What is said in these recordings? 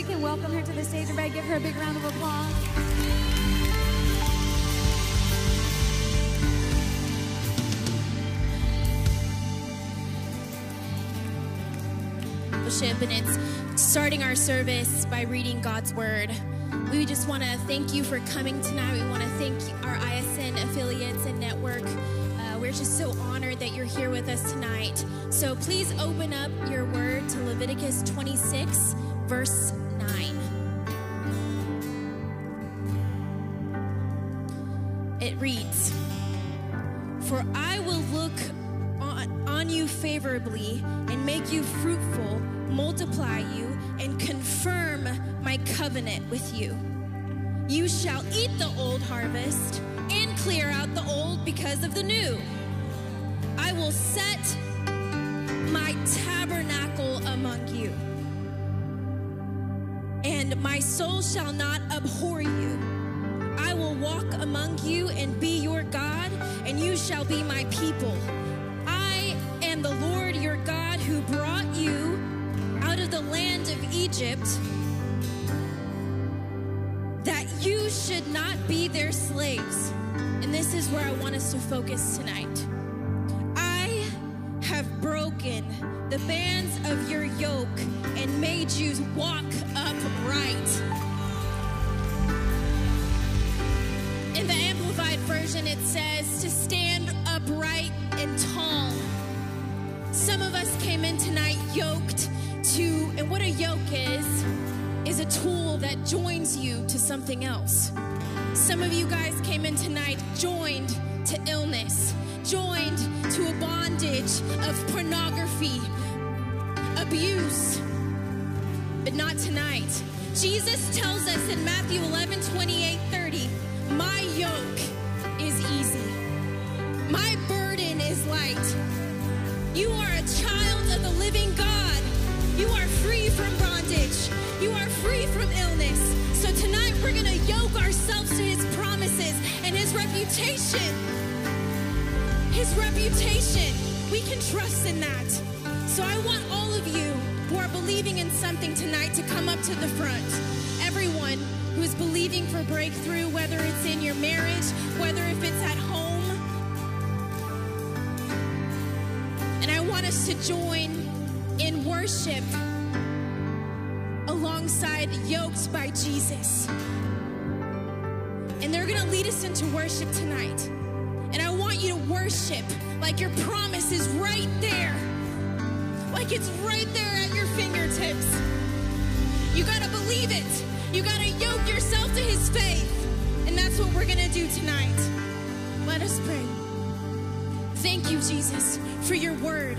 we can welcome her to the stage, everybody give her a big round of applause. And it's starting our service by reading God's Word. We just want to thank you for coming tonight. We want to thank our ISN affiliates and network. Uh, we're just so honored that you're here with us tonight. So please open up your word to Leviticus 26, verse favorably and make you fruitful, multiply you, and confirm my covenant with you. You shall eat the old harvest and clear out the old because of the new. I will set my tabernacle among you, and my soul shall not abhor you. I will walk among you and be your God, and you shall be my people. Us to focus tonight. I have broken the bands of your yoke and made you walk upright. In the Amplified Version, it says to stand upright and tall. Some of us came in tonight yoked to, and what a yoke is, is a tool that joins you to something else. Some of you guys came in tonight joined to illness, joined to a bondage of pornography, abuse, but not tonight. Jesus tells us in Matthew 11 28 30, My yoke is easy, my burden is light. You are a child of the living God. You are free from bondage, you are free from illness. So tonight we're going to yoke his reputation. His reputation. We can trust in that. So I want all of you who are believing in something tonight to come up to the front. Everyone who is believing for breakthrough, whether it's in your marriage, whether if it's at home. And I want us to join in worship alongside Yoked by Jesus. They're going to lead us into worship tonight. And I want you to worship like your promise is right there. Like it's right there at your fingertips. You got to believe it. You got to yoke yourself to his faith. And that's what we're going to do tonight. Let us pray. Thank you, Jesus, for your word.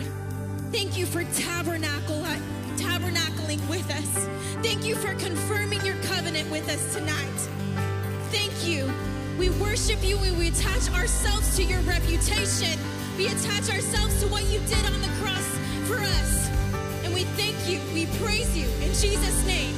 Thank you for tabernacle, uh, tabernacling with us. Thank you for confirming your covenant with us tonight. We worship you and we attach ourselves to your reputation. We attach ourselves to what you did on the cross for us. And we thank you. We praise you in Jesus' name.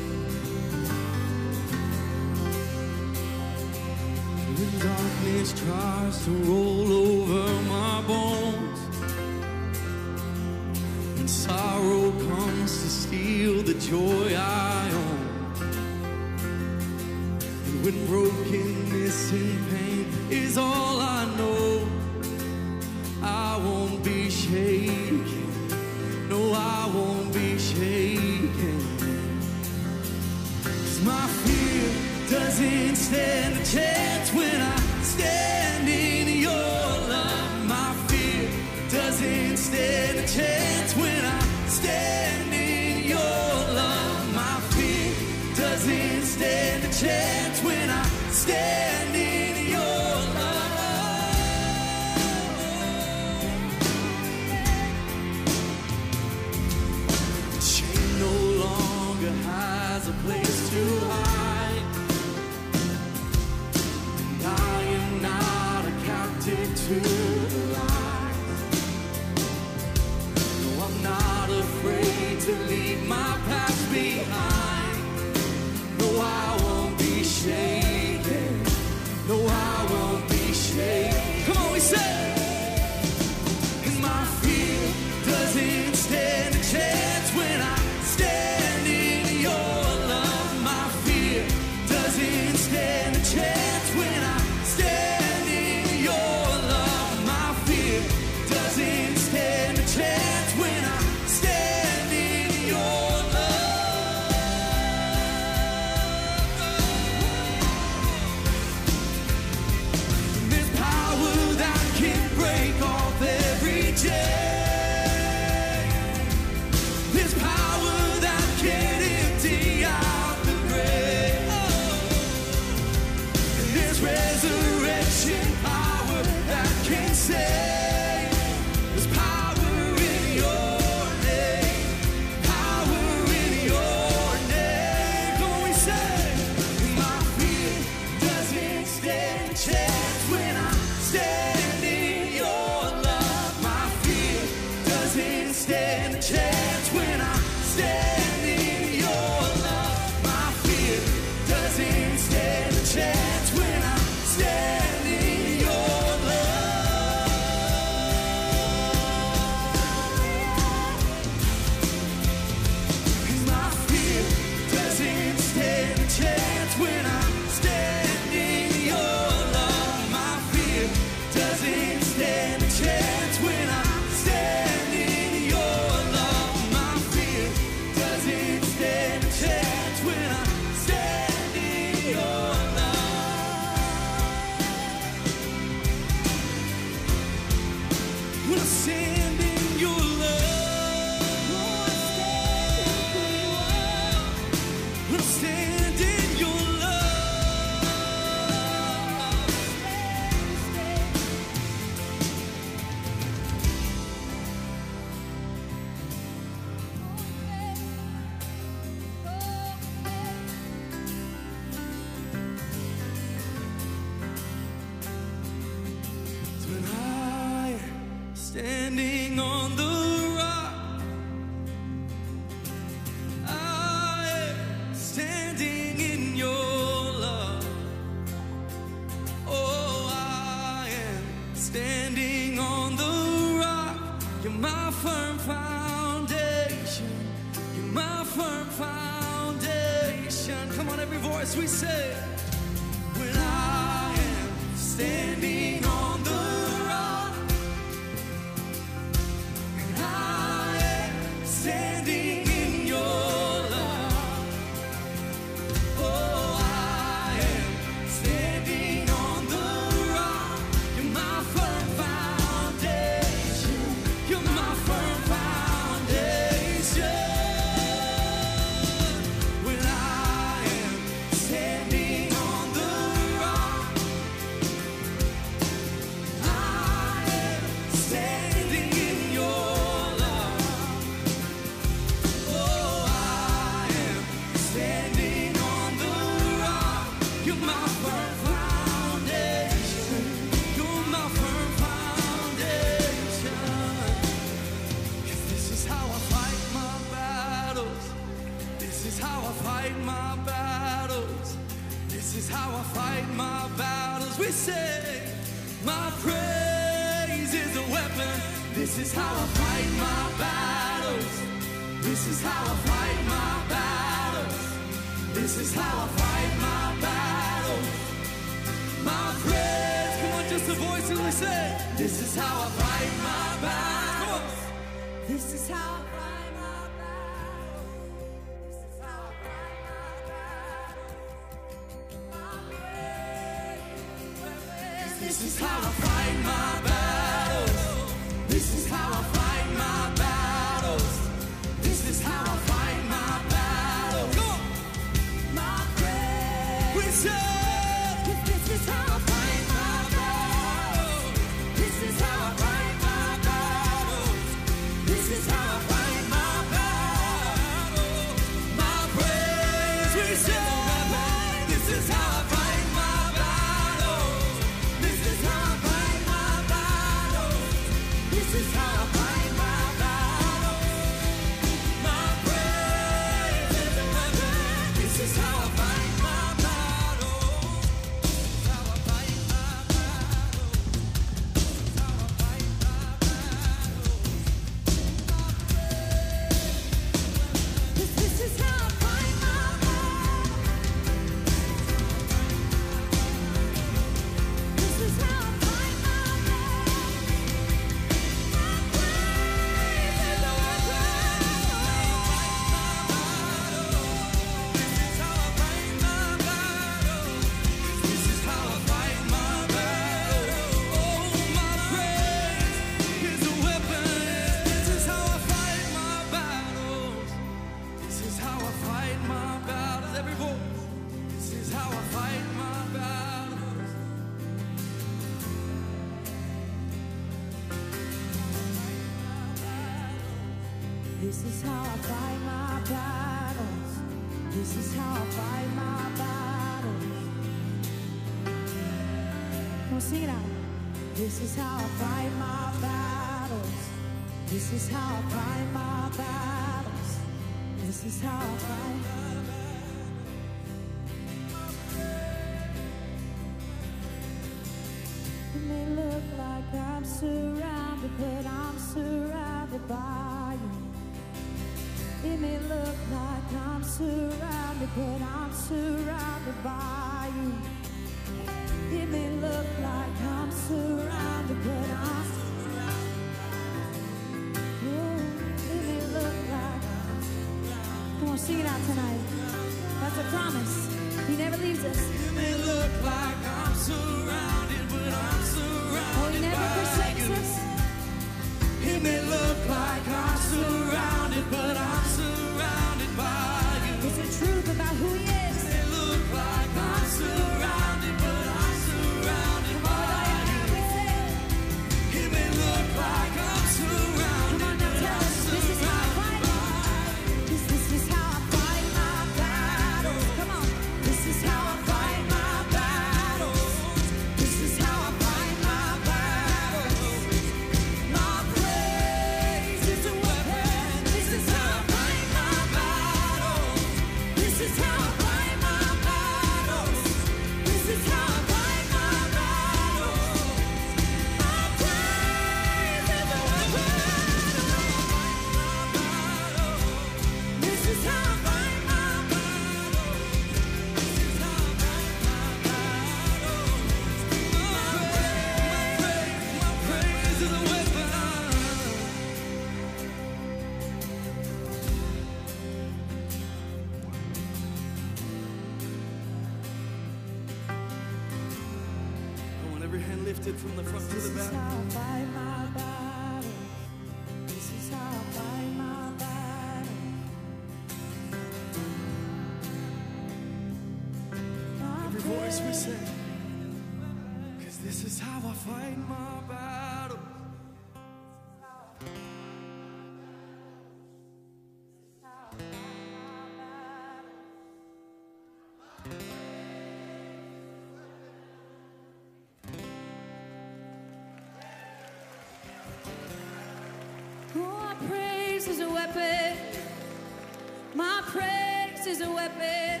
My praise is a weapon.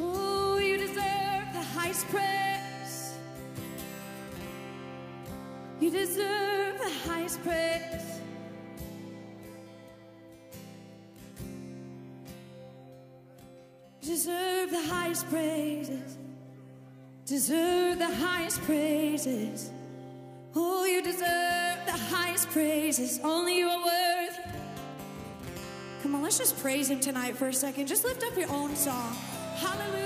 Oh, you deserve the highest praise. You deserve the highest praise. You deserve the highest praises. Deserve the highest praises. Oh, you deserve the highest praises. Only you are worthy on, let's just praise him tonight for a second. Just lift up your own song. Hallelujah.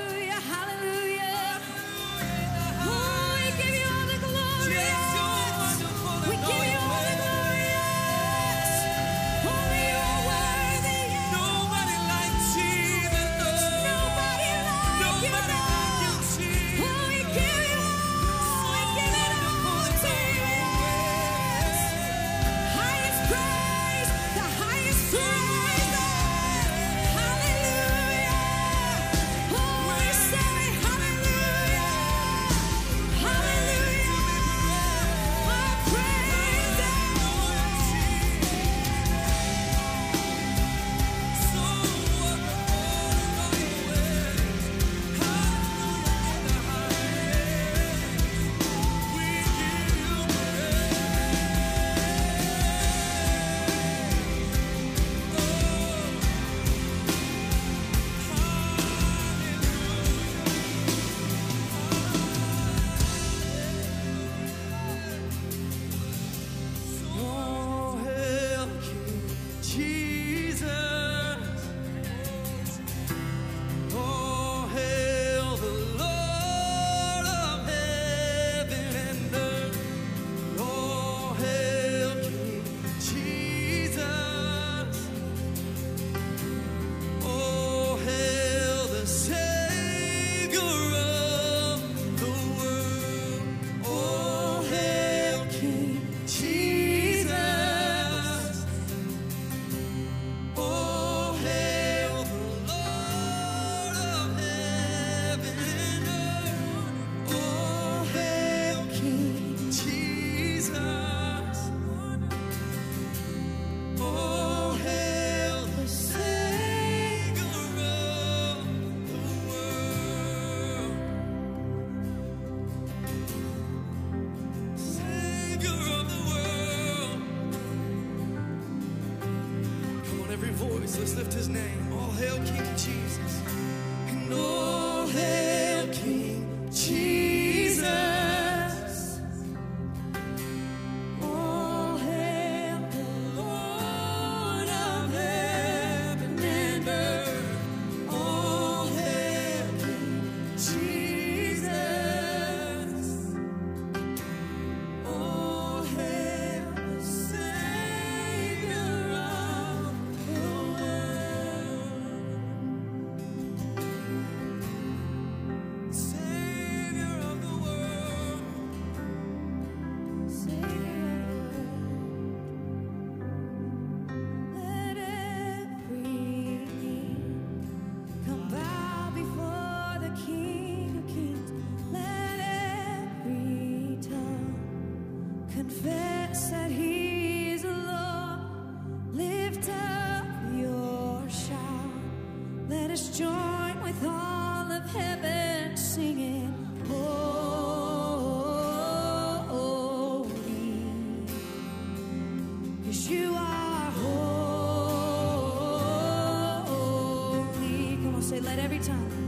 Let every tongue.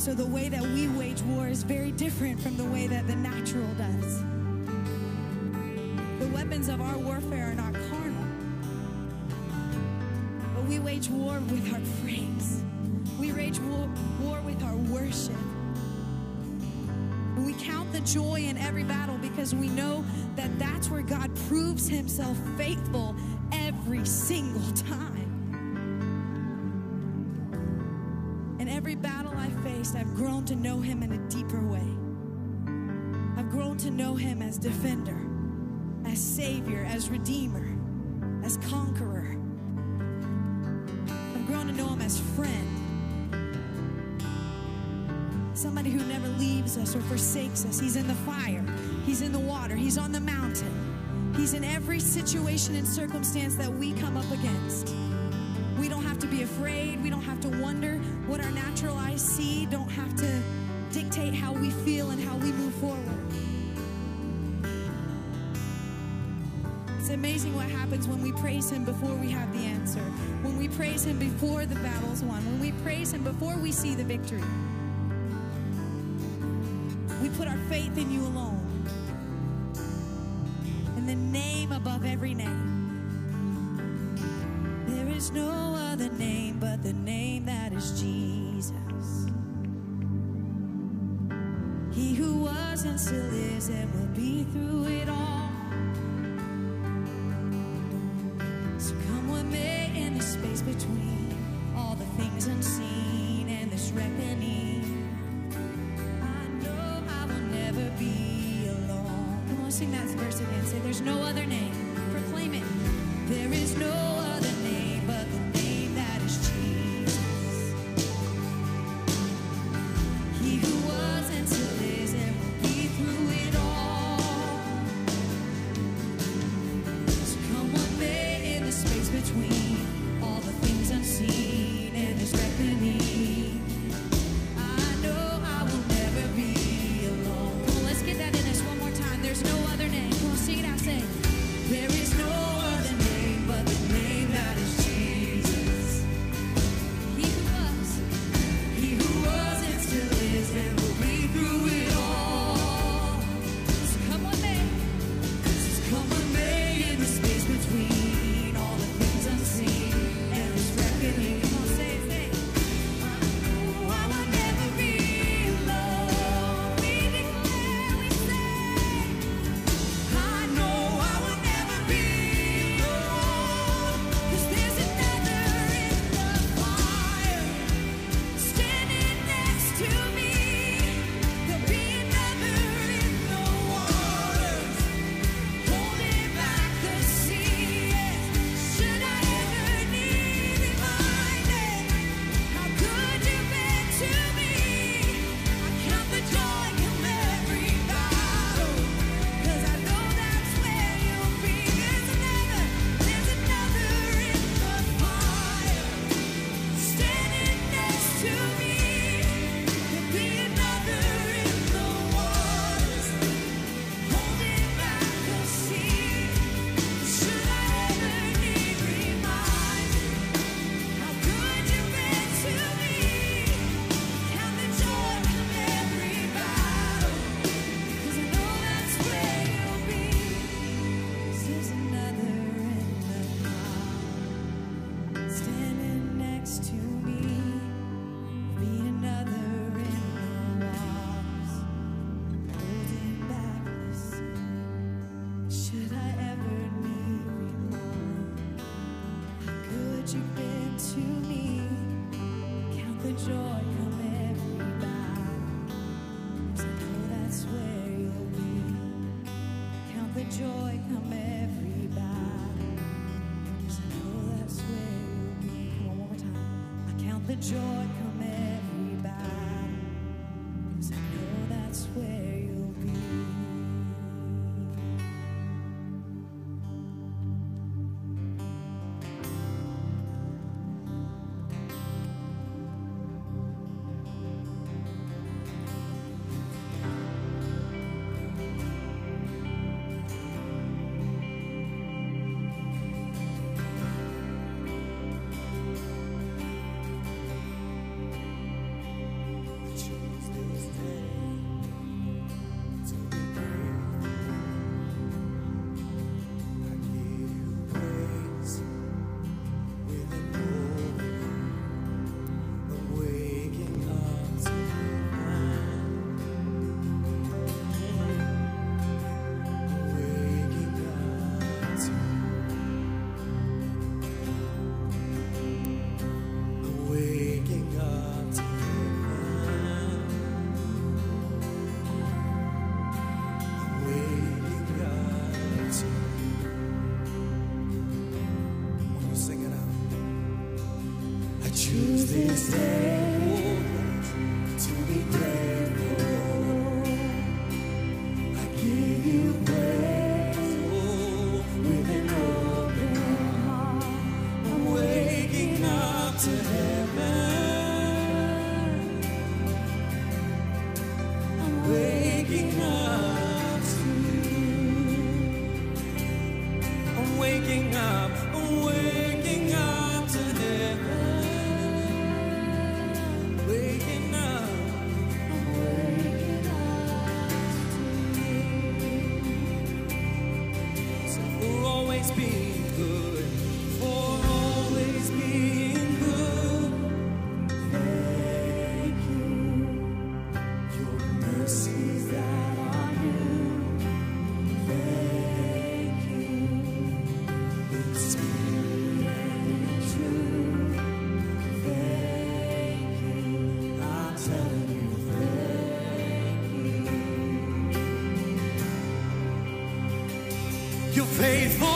So the way that we wage war is very different from the way that the natural does. The weapons of our warfare are not carnal, but we wage war with our praise. We wage war, war with our worship. We count the joy in every battle because we know that that's where God proves himself faithful every single time. I've grown to know him in a deeper way. I've grown to know him as defender, as savior, as redeemer, as conqueror. I've grown to know him as friend. Somebody who never leaves us or forsakes us. He's in the fire, He's in the water, He's on the mountain. He's in every situation and circumstance that we come up against. We don't have to be afraid. We don't have to wonder what our natural eyes see. Don't have to dictate how we feel and how we move forward. It's amazing what happens when we praise Him before we have the answer, when we praise Him before the battle's won, when we praise Him before we see the victory. We put our faith in you alone, in the name above every name. Is no other name but the name that is Jesus. He who was and still is and will be through it all. So come what may in the space between all the things unseen and this reckoning. I know I will never be alone. Come on, sing that verse again. Say, There's no other name. Proclaim it. There is no thank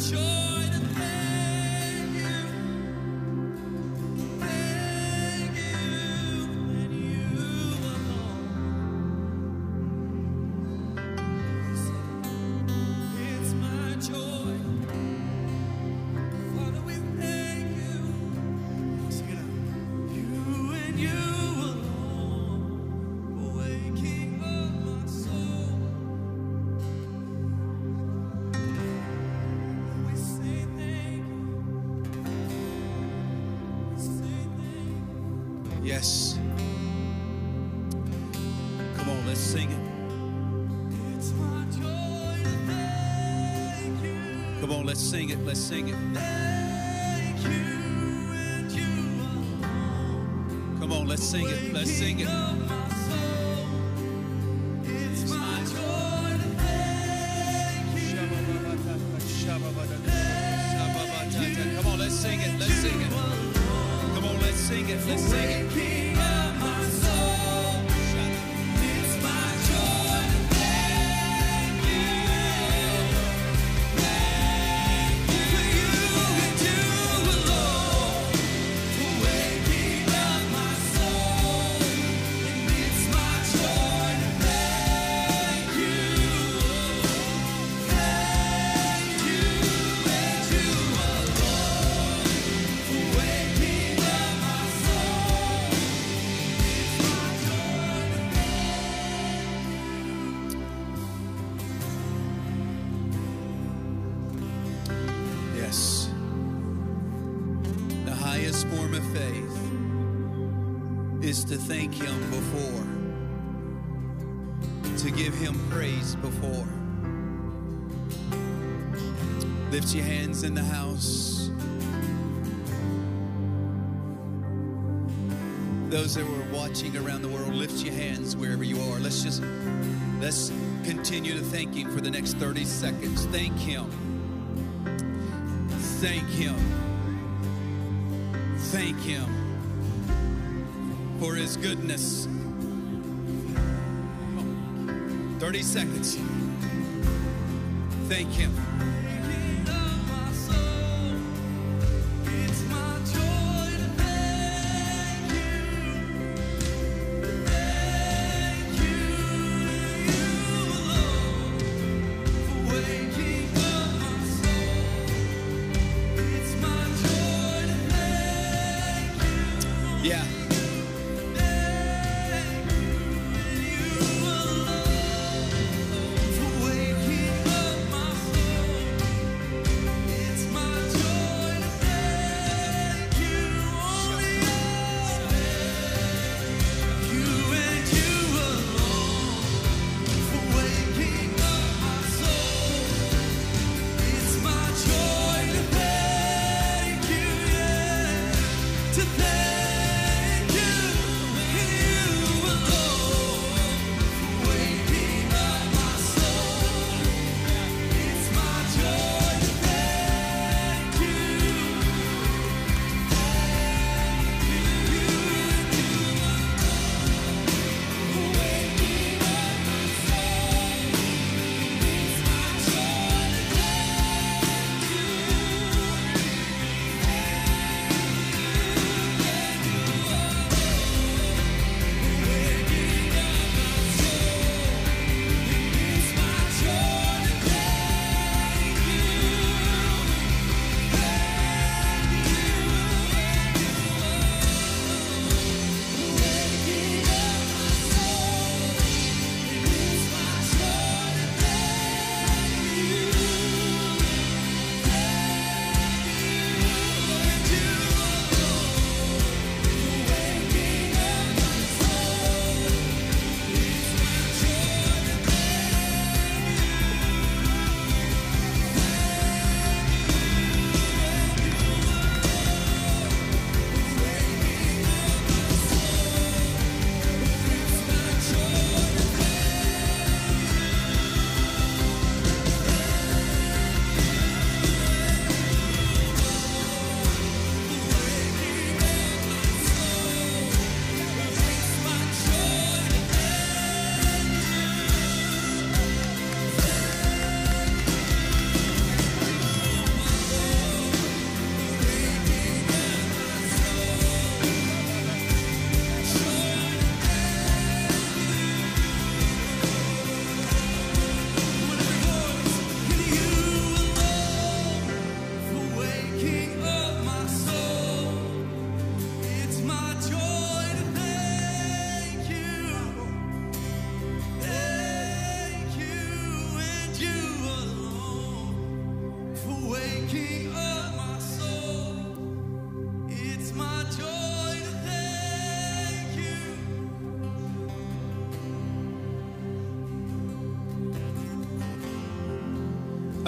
joy sing it. Let's sing it. Come on, let's sing it. Let's sing it. is in the house. Those that were watching around the world, lift your hands wherever you are. Let's just let's continue to thank him for the next 30 seconds. Thank him. Thank him. Thank him for his goodness. 30 seconds. Thank him.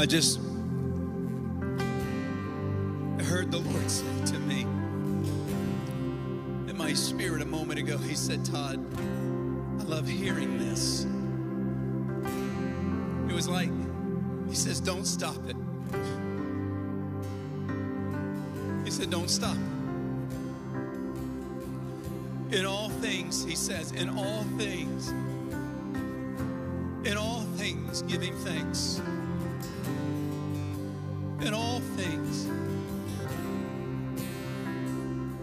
I just heard the Lord say to me in my spirit a moment ago, He said, Todd, I love hearing this. It was like, He says, don't stop it. He said, don't stop. In all things, He says, in all things, in all things, giving thanks.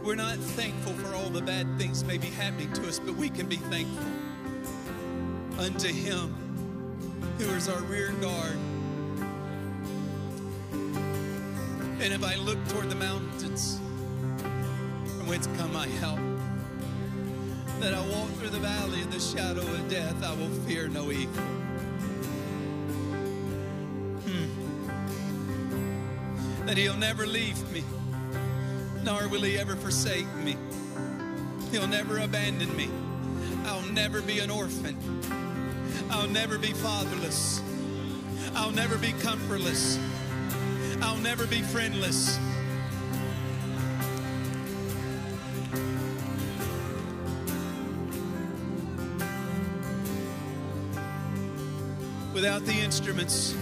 We're not thankful for all the bad things may be happening to us, but we can be thankful unto Him who is our rear guard. And if I look toward the mountains, from whence come my help, that I walk through the valley of the shadow of death, I will fear no evil. Hmm. That He'll never leave me, nor will He ever forsake me. He'll never abandon me. I'll never be an orphan. I'll never be fatherless. I'll never be comfortless. I'll never be friendless. Without the instruments,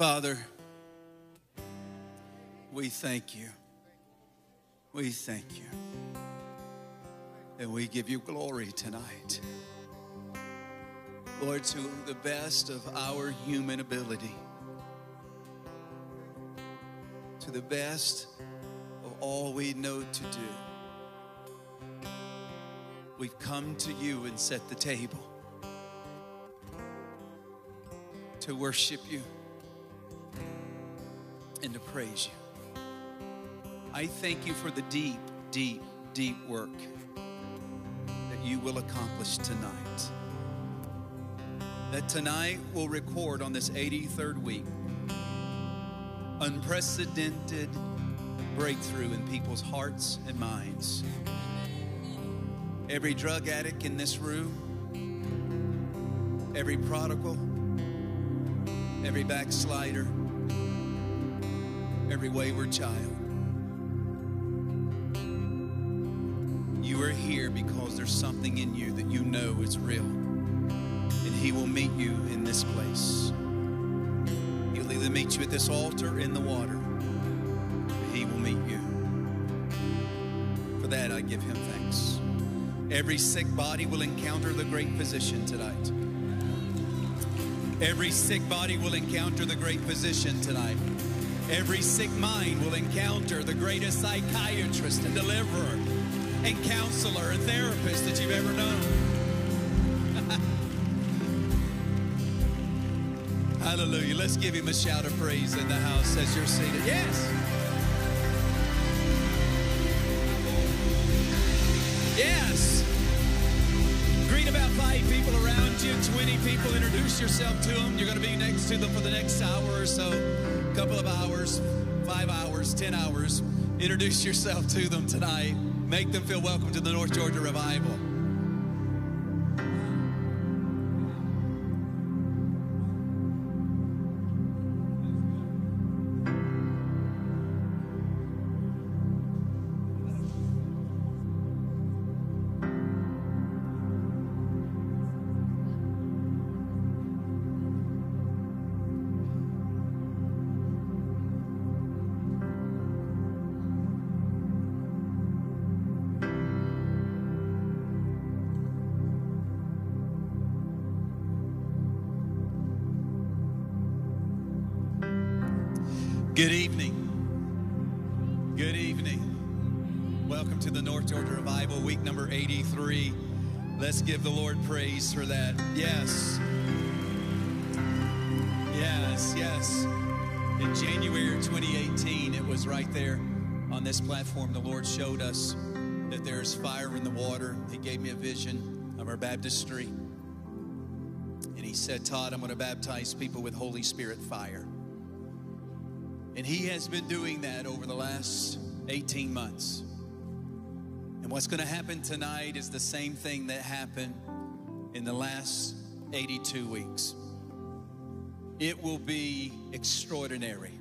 Father, we thank you. We thank you. And we give you glory tonight. Lord, to the best of our human ability, to the best of all we know to do, we've come to you and set the table to worship you and to praise you. I thank you for the deep, deep, deep work that you will accomplish tonight. That tonight will record on this 83rd week unprecedented breakthrough in people's hearts and minds. Every drug addict in this room, every prodigal, every backslider, every wayward child. You are here because there's something in you that you know is real. And He will meet you in this place. He'll either meet you at this altar in the water, He will meet you. For that, I give Him thanks. Every sick body will encounter the great physician tonight. Every sick body will encounter the great physician tonight. Every sick mind will encounter the greatest psychiatrist and deliverer and counselor and therapist that you've ever known. Hallelujah. Let's give him a shout of praise in the house as you're seated. Yes. Yes. Greet about five people around you, 20 people. Introduce yourself to them. You're going to be next to them for the next hour or so, a couple of hours, five hours, 10 hours. Introduce yourself to them tonight. Make them feel welcome to the North Georgia Revival. Revival, week number 83. Let's give the Lord praise for that. Yes. Yes, yes. In January of 2018, it was right there on this platform. The Lord showed us that there's fire in the water. He gave me a vision of our baptistry. And He said, Todd, I'm going to baptize people with Holy Spirit fire. And he has been doing that over the last 18 months. And what's going to happen tonight is the same thing that happened in the last 82 weeks. It will be extraordinary.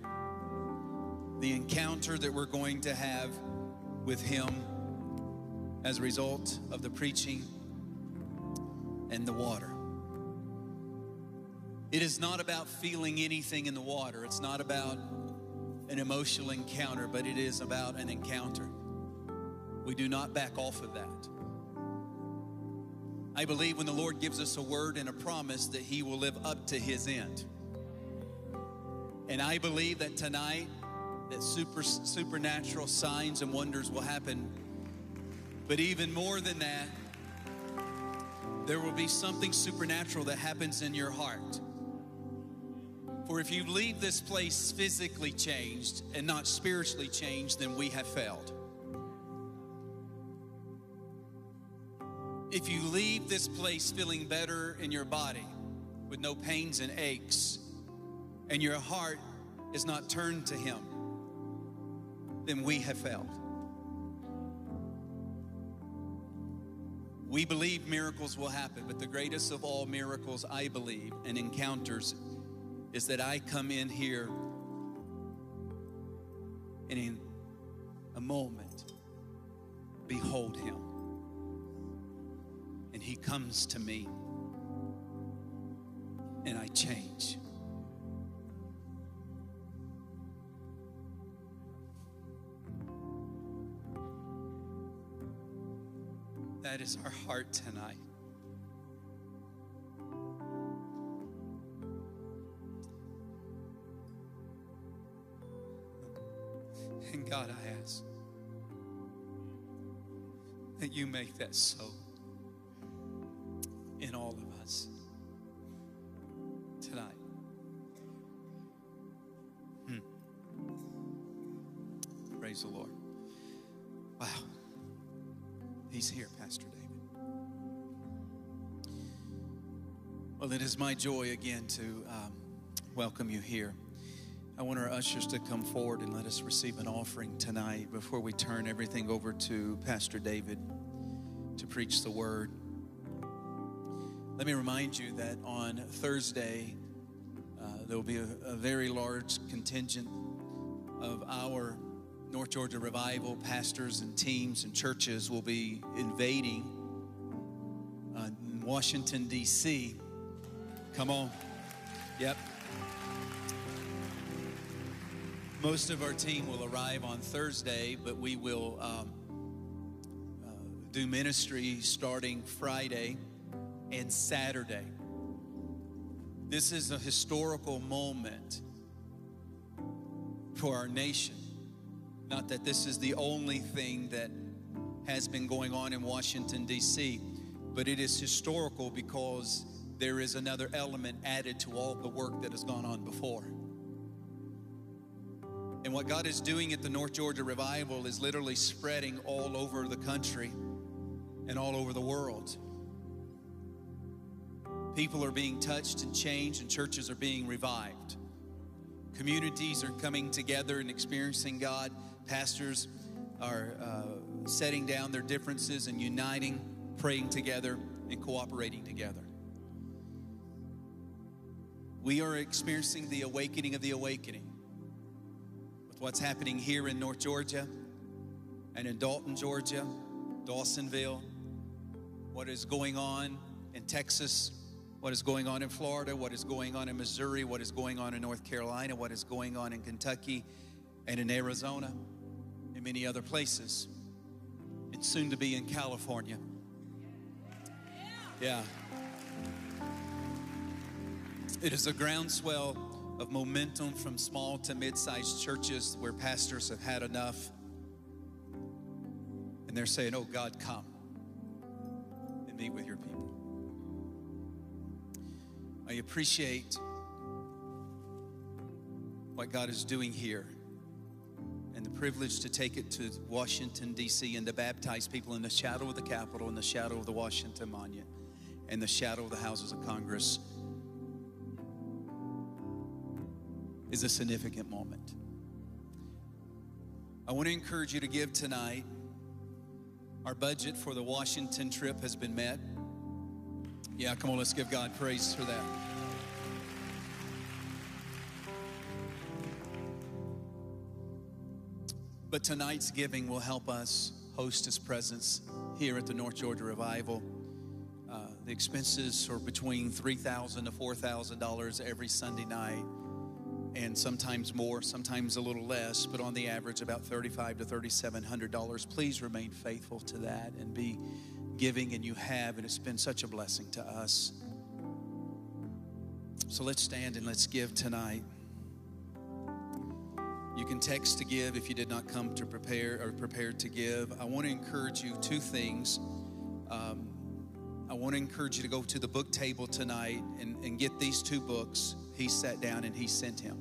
The encounter that we're going to have with him as a result of the preaching and the water. It is not about feeling anything in the water. It's not about an emotional encounter, but it is about an encounter. We do not back off of that. I believe when the Lord gives us a word and a promise that He will live up to His end. And I believe that tonight that super supernatural signs and wonders will happen. But even more than that, there will be something supernatural that happens in your heart. For if you leave this place physically changed and not spiritually changed, then we have failed. If you leave this place feeling better in your body with no pains and aches, and your heart is not turned to Him, then we have failed. We believe miracles will happen, but the greatest of all miracles, I believe, and encounters is that I come in here and in a moment behold him. And he comes to me and I change. That is our heart tonight. And God, I ask that you make that so in all of us tonight. Hmm. Praise the Lord. Wow. He's here, Pastor David. Well, it is my joy again to um, welcome you here. I want our ushers to come forward and let us receive an offering tonight before we turn everything over to Pastor David to preach the word. Let me remind you that on Thursday, uh, there will be a, a very large contingent of our North Georgia Revival pastors and teams and churches will be invading uh, Washington, D.C. Come on. Yep. Most of our team will arrive on Thursday, but we will um, uh, do ministry starting Friday and Saturday. This is a historical moment for our nation. Not that this is the only thing that has been going on in Washington, D.C., but it is historical because there is another element added to all the work that has gone on before. And what God is doing at the North Georgia Revival is literally spreading all over the country and all over the world. People are being touched and changed, and churches are being revived. Communities are coming together and experiencing God. Pastors are uh, setting down their differences and uniting, praying together, and cooperating together. We are experiencing the awakening of the awakening with what's happening here in North Georgia and in Dalton, Georgia, Dawsonville, what is going on in Texas, what is going on in Florida, what is going on in Missouri, what is going on in North Carolina, what is going on in Kentucky and in Arizona and many other places, and soon to be in California. Yeah. It is a groundswell of momentum from small to mid sized churches where pastors have had enough. And they're saying, Oh, God, come and meet with your people. I appreciate what God is doing here and the privilege to take it to Washington, D.C., and to baptize people in the shadow of the Capitol, in the shadow of the Washington Monument, and the shadow of the Houses of Congress is a significant moment. I want to encourage you to give tonight. Our budget for the Washington trip has been met. Yeah, come on, let's give God praise for that. But tonight's giving will help us host His presence here at the North Georgia Revival. Uh, the expenses are between $3,000 to $4,000 every Sunday night, and sometimes more, sometimes a little less, but on the average, about $3,500 to $3,700. Please remain faithful to that and be giving, and you have, and it's been such a blessing to us. So let's stand and let's give tonight. You can text to give if you did not come to prepare or prepared to give. I want to encourage you two things. Um, I want to encourage you to go to the book table tonight and, and get these two books. He sat down and he sent him.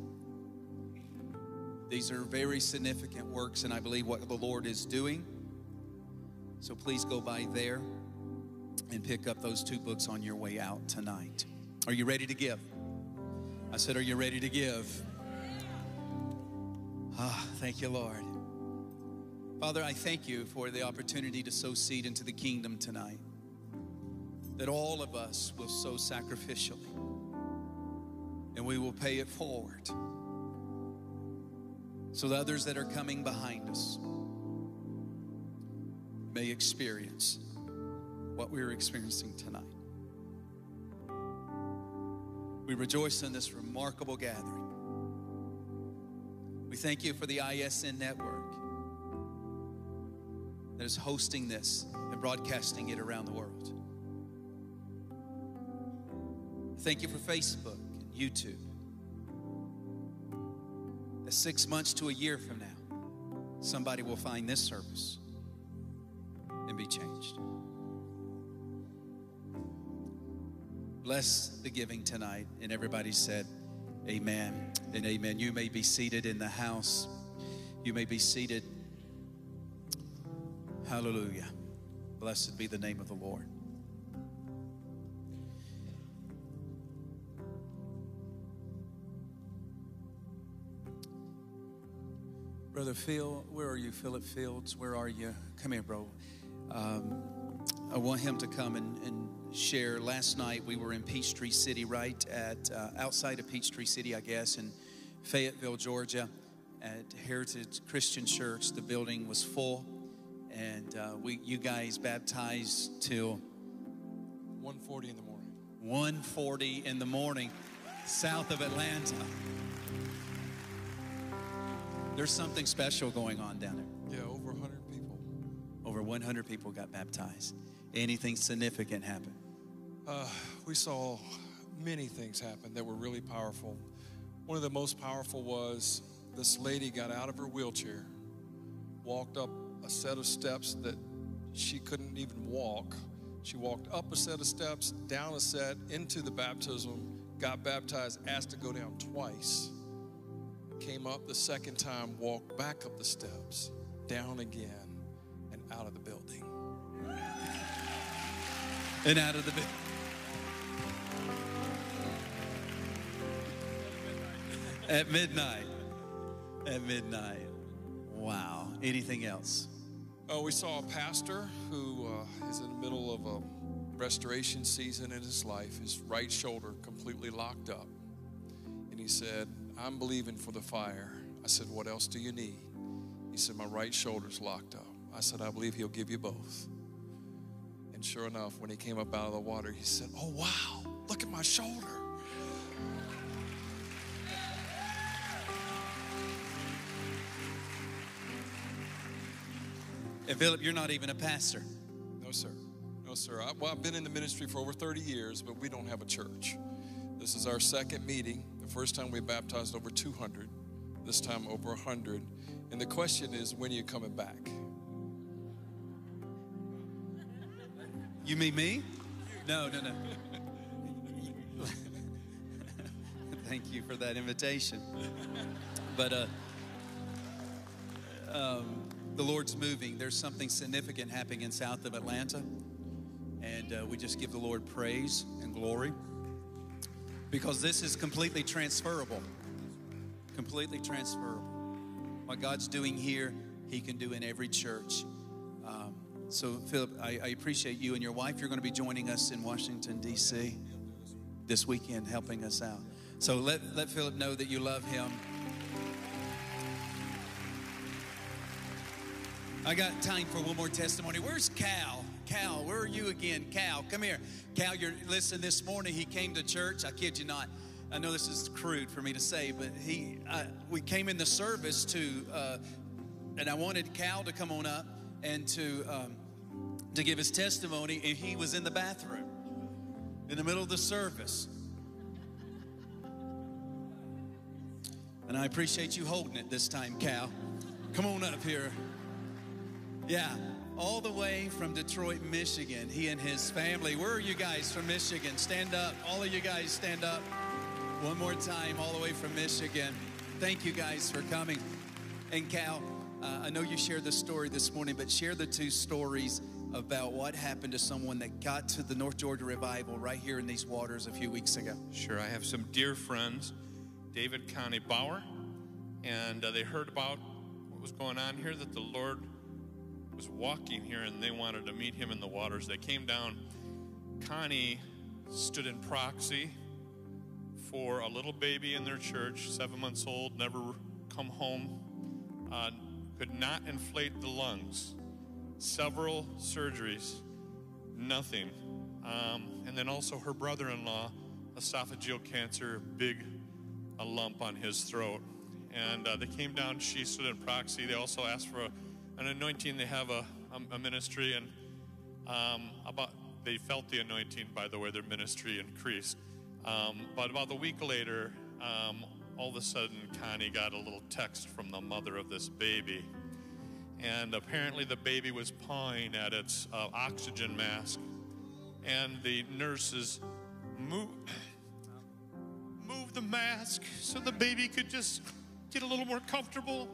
These are very significant works, and I believe what the Lord is doing. So please go by there and pick up those two books on your way out tonight. Are you ready to give? I said, Are you ready to give? Ah, thank you, Lord. Father, I thank you for the opportunity to sow seed into the kingdom tonight. That all of us will sow sacrificially and we will pay it forward. So that others that are coming behind us may experience what we're experiencing tonight. We rejoice in this remarkable gathering. We thank you for the ISN network that is hosting this and broadcasting it around the world. Thank you for Facebook and YouTube. That six months to a year from now, somebody will find this service and be changed. Bless the giving tonight. And everybody said, Amen and amen. You may be seated in the house. You may be seated. Hallelujah. Blessed be the name of the Lord. Brother Phil, where are you? Philip Fields, where are you? Come here, bro. Um, I want him to come and, and, share. Last night we were in Peachtree City, right at uh, outside of Peachtree City, I guess, in Fayetteville, Georgia, at Heritage Christian Church. The building was full, and uh, we you guys baptized till 1:40 in the morning. 1:40 in the morning, south of Atlanta. There's something special going on down there. 100 people got baptized. Anything significant happened? Uh, we saw many things happen that were really powerful. One of the most powerful was this lady got out of her wheelchair, walked up a set of steps that she couldn't even walk, She walked up a set of steps, down a set, into the baptism, got baptized, asked to go down twice. Came up the second time, walked back up the steps, down again, out of the building. and out of the bed. At midnight. At midnight. Wow. Anything else? Oh, we saw a pastor who uh, is in the middle of a restoration season in his life, his right shoulder completely locked up. And he said, I'm believing for the fire. I said, What else do you need? He said, My right shoulder's locked up. I said, I believe he'll give you both. And sure enough, when he came up out of the water, he said, Oh, wow, look at my shoulder. And Philip, you're not even a pastor. No, sir. No, sir. I, well, I've been in the ministry for over 30 years, but we don't have a church. This is our second meeting. The first time we baptized over 200, this time over 100. And the question is, when are you coming back? You mean me? No, no, no. Thank you for that invitation. But uh, um, the Lord's moving. There's something significant happening in south of Atlanta. And uh, we just give the Lord praise and glory because this is completely transferable. Completely transferable. What God's doing here, He can do in every church. So, Philip, I, I appreciate you and your wife. You're going to be joining us in Washington, D.C. this weekend, helping us out. So, let, let Philip know that you love him. I got time for one more testimony. Where's Cal? Cal, where are you again? Cal, come here. Cal, you're listen. This morning he came to church. I kid you not. I know this is crude for me to say, but he, we came in the service to, uh, and I wanted Cal to come on up and to um, to give his testimony, and he was in the bathroom in the middle of the service. And I appreciate you holding it this time, Cal. Come on up here. Yeah, all the way from Detroit, Michigan. He and his family. Where are you guys from Michigan? Stand up. All of you guys stand up. One more time, all the way from Michigan. Thank you guys for coming. And Cal, uh, I know you shared the story this morning, but share the two stories about what happened to someone that got to the North Georgia revival right here in these waters a few weeks ago. Sure, I have some dear friends, David Connie Bauer, and uh, they heard about what was going on here, that the Lord was walking here and they wanted to meet him in the waters. They came down. Connie stood in proxy for a little baby in their church, seven months old, never come home, uh, could not inflate the lungs, several surgeries, nothing. Um, and then also her brother in law, esophageal cancer, big a lump on his throat. And uh, they came down, she stood in proxy. They also asked for a, an anointing. They have a, a, a ministry, and um, about they felt the anointing, by the way, their ministry increased. Um, but about a week later, um, all of a sudden, Connie got a little text from the mother of this baby. And apparently, the baby was pawing at its uh, oxygen mask. And the nurses moved, moved the mask so the baby could just get a little more comfortable.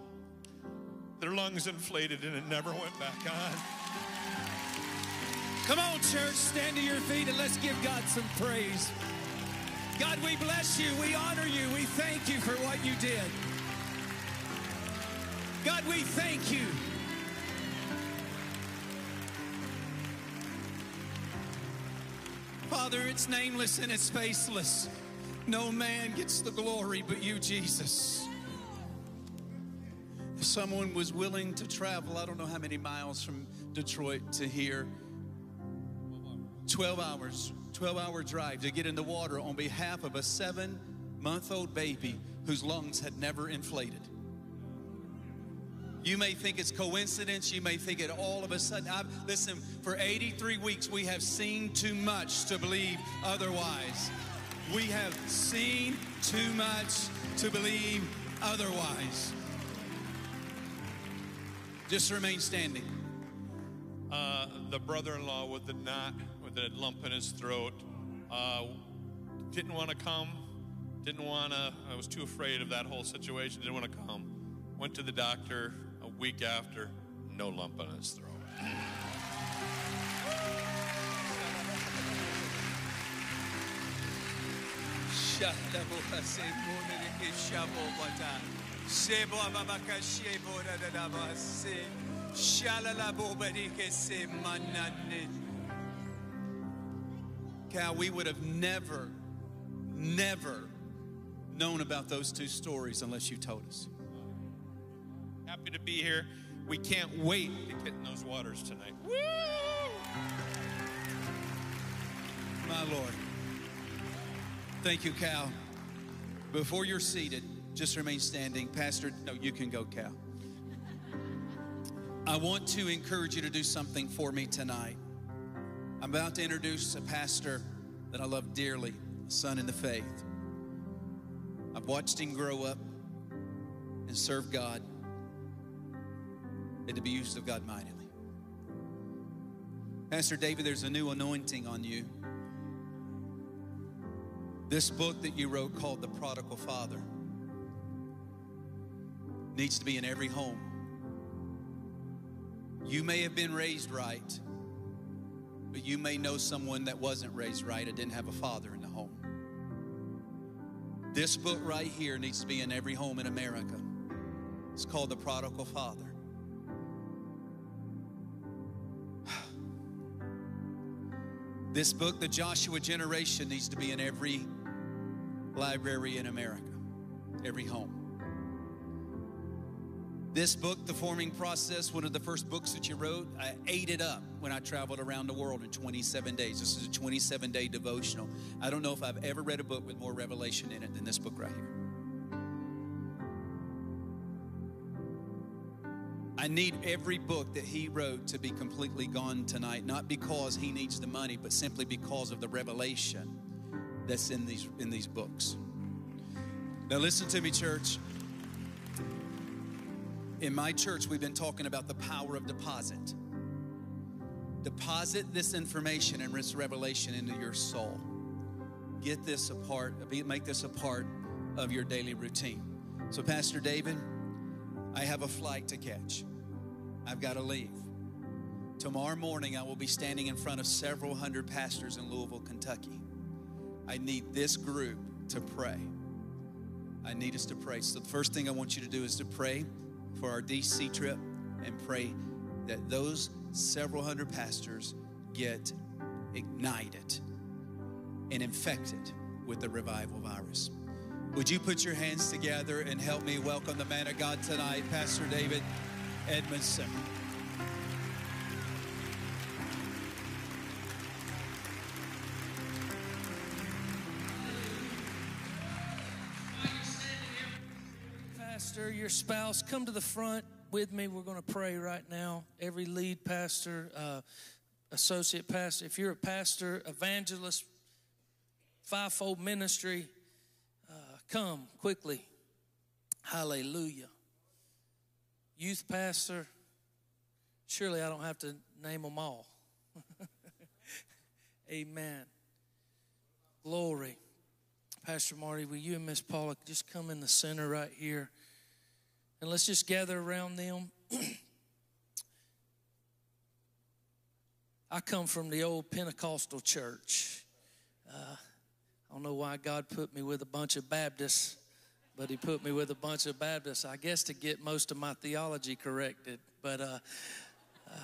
Their lungs inflated and it never went back on. Come on, church, stand to your feet and let's give God some praise. God, we bless you. We honor you. We thank you for what you did. God, we thank you. Father, it's nameless and it's faceless. No man gets the glory but you, Jesus. Someone was willing to travel, I don't know how many miles from Detroit to here, 12 hours, 12 hour drive to get in the water on behalf of a seven month old baby whose lungs had never inflated. You may think it's coincidence. You may think it all of a sudden. I've, listen, for 83 weeks, we have seen too much to believe otherwise. We have seen too much to believe otherwise. Just remain standing. Uh, the brother-in-law with the knot with a lump in his throat. Uh, didn't want to come. Didn't want to. I was too afraid of that whole situation. Didn't want to come. Went to the doctor a week after. No lump in his throat. Cal, we would have never, never known about those two stories unless you told us. Happy to be here. We can't wait to get in those waters tonight. Woo! My Lord. Thank you, Cal. Before you're seated, just remain standing. Pastor, no, you can go, Cal. I want to encourage you to do something for me tonight. I'm about to introduce a pastor that I love dearly, a son in the faith. I've watched him grow up and serve God and to be used of God mightily. Pastor David, there's a new anointing on you. This book that you wrote called The Prodigal Father needs to be in every home. You may have been raised right, but you may know someone that wasn't raised right and didn't have a father in the home. This book right here needs to be in every home in America. It's called The Prodigal Father. This book, The Joshua Generation, needs to be in every library in America, every home. This book, The Forming Process, one of the first books that you wrote, I ate it up when I traveled around the world in 27 days. This is a 27 day devotional. I don't know if I've ever read a book with more revelation in it than this book right here. I need every book that he wrote to be completely gone tonight, not because he needs the money, but simply because of the revelation that's in these in these books. Now listen to me, church. In my church, we've been talking about the power of deposit. Deposit this information and this revelation into your soul. Get this a part, make this a part of your daily routine. So, Pastor David, I have a flight to catch. I've got to leave. Tomorrow morning, I will be standing in front of several hundred pastors in Louisville, Kentucky. I need this group to pray. I need us to pray. So, the first thing I want you to do is to pray for our DC trip and pray that those several hundred pastors get ignited and infected with the revival virus. Would you put your hands together and help me welcome the man of God tonight, Pastor David Edmondson? Pastor, your spouse, come to the front with me. We're going to pray right now. Every lead pastor, uh, associate pastor, if you're a pastor, evangelist, fivefold ministry, uh, come quickly. Hallelujah. Youth pastor, surely I don't have to name them all. Amen. Glory. Pastor Marty, will you and Miss Paula just come in the center right here? And let's just gather around them. I come from the old Pentecostal church. Uh, I don't know why God put me with a bunch of Baptists, but He put me with a bunch of Baptists, I guess to get most of my theology corrected. But uh, uh,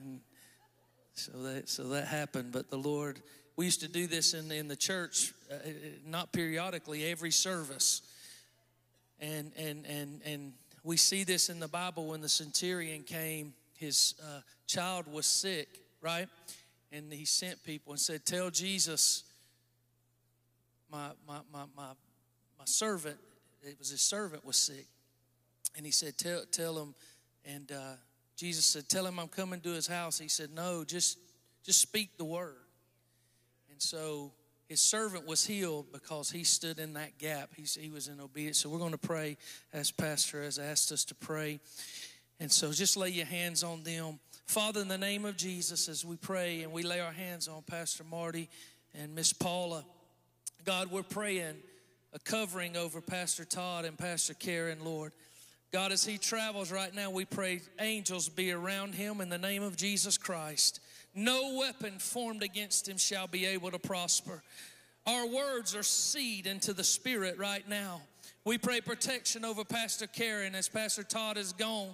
and so that so that happened. But the Lord, we used to do this in in the church, uh, not periodically, every service and and and and we see this in the bible when the centurion came his uh, child was sick right? And he sent people and said tell jesus my my my my, my servant it was his servant was sick. And he said tell tell him and uh, jesus said tell him i'm coming to his house. He said no just just speak the word. And so his servant was healed because he stood in that gap. He's, he was in obedience. So we're going to pray as Pastor has asked us to pray. And so just lay your hands on them. Father, in the name of Jesus, as we pray and we lay our hands on Pastor Marty and Miss Paula, God, we're praying a covering over Pastor Todd and Pastor Karen, Lord. God, as he travels right now, we pray angels be around him in the name of Jesus Christ. No weapon formed against him shall be able to prosper. Our words are seed into the spirit right now. We pray protection over Pastor Karen as Pastor Todd is gone.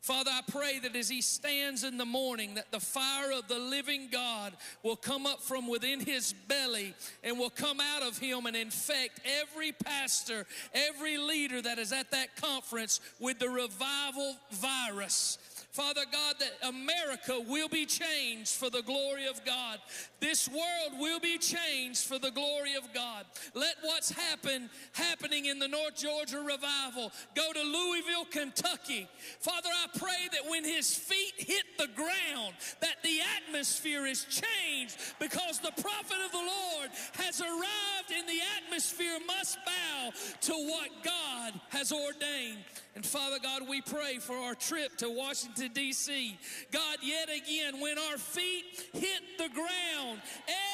Father, I pray that as he stands in the morning, that the fire of the living God will come up from within his belly and will come out of him and infect every pastor, every leader that is at that conference with the revival virus. Father God, that America will be changed for the glory of God. This world will be changed for the glory of God. Let what's happened, happening in the North Georgia revival, go to Louisville, Kentucky. Father, I pray that when his feet hit the ground, that the atmosphere is changed because the prophet of the Lord has arrived and the atmosphere must bow to what God has ordained. And Father God, we pray for our trip to Washington, D.C. God, yet again, when our feet hit the ground,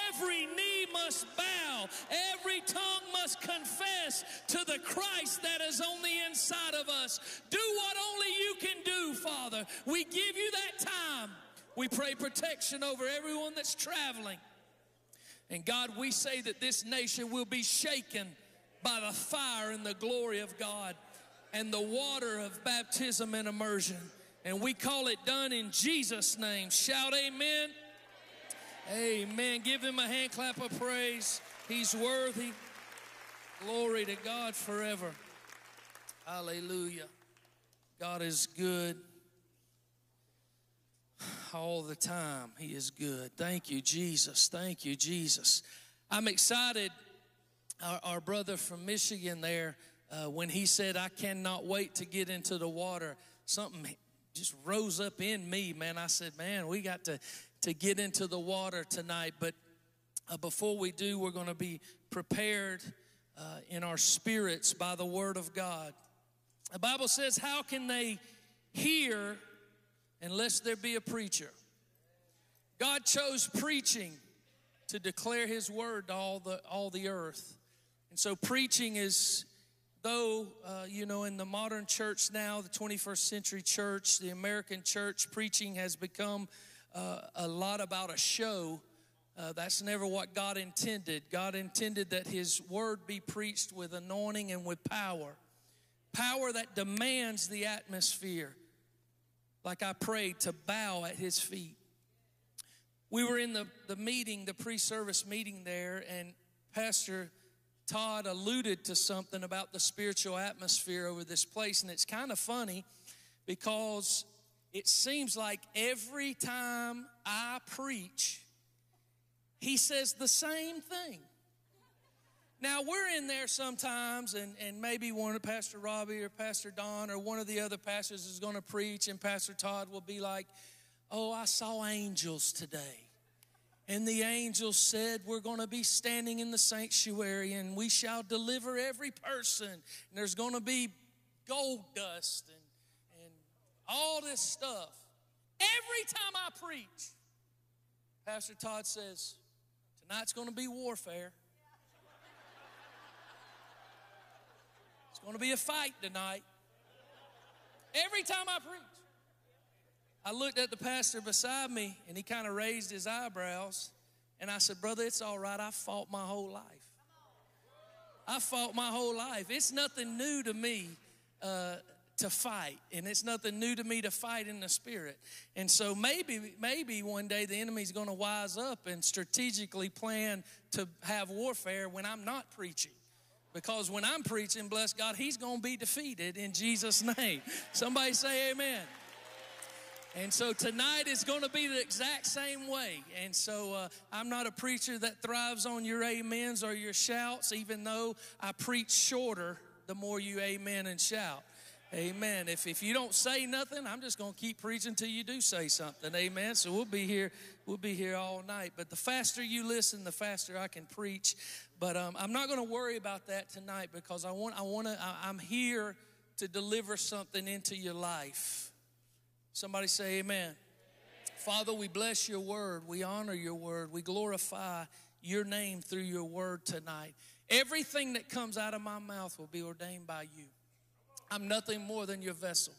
every knee must bow, every tongue must confess to the Christ that is on the inside of us. Do what only you can do, Father. We give you that time. We pray protection over everyone that's traveling. And God, we say that this nation will be shaken by the fire and the glory of God and the water of baptism and immersion. And we call it done in Jesus' name. Shout amen. Amen. Give him a hand clap of praise. He's worthy. Glory to God forever. Hallelujah. God is good all the time. He is good. Thank you, Jesus. Thank you, Jesus. I'm excited. Our, our brother from Michigan there, uh, when he said, I cannot wait to get into the water, something just rose up in me, man. I said, man, we got to, to get into the water tonight. But uh, before we do, we're going to be prepared uh, in our spirits by the Word of God. The Bible says, How can they hear unless there be a preacher? God chose preaching to declare His Word to all the, all the earth. And so, preaching is, though, uh, you know, in the modern church now, the 21st century church, the American church, preaching has become uh, a lot about a show. Uh, that's never what God intended. God intended that His word be preached with anointing and with power. Power that demands the atmosphere, like I prayed, to bow at His feet. We were in the, the meeting, the pre service meeting there, and Pastor Todd alluded to something about the spiritual atmosphere over this place. And it's kind of funny because it seems like every time I preach, he says the same thing. Now we're in there sometimes, and, and maybe one of Pastor Robbie or Pastor Don or one of the other pastors is going to preach, and Pastor Todd will be like, Oh, I saw angels today. And the angels said, We're going to be standing in the sanctuary and we shall deliver every person. And there's going to be gold dust and, and all this stuff. Every time I preach, Pastor Todd says, Tonight's going to be warfare. It's going to be a fight tonight. Every time I preach. I looked at the pastor beside me and he kind of raised his eyebrows. And I said, Brother, it's all right. I fought my whole life. I fought my whole life. It's nothing new to me uh, to fight, and it's nothing new to me to fight in the spirit. And so maybe, maybe one day the enemy's going to wise up and strategically plan to have warfare when I'm not preaching. Because when I'm preaching, bless God, he's going to be defeated in Jesus' name. Somebody say amen. And so tonight is going to be the exact same way. And so uh, I'm not a preacher that thrives on your amens or your shouts, even though I preach shorter the more you amen and shout. Amen. If, if you don't say nothing, I'm just going to keep preaching till you do say something. Amen. So we'll be here. We'll be here all night. But the faster you listen, the faster I can preach. But um, I'm not going to worry about that tonight because I want. I want to. I'm here to deliver something into your life. Somebody say amen. Father, we bless your word. We honor your word. We glorify your name through your word tonight. Everything that comes out of my mouth will be ordained by you. I'm nothing more than your vessel.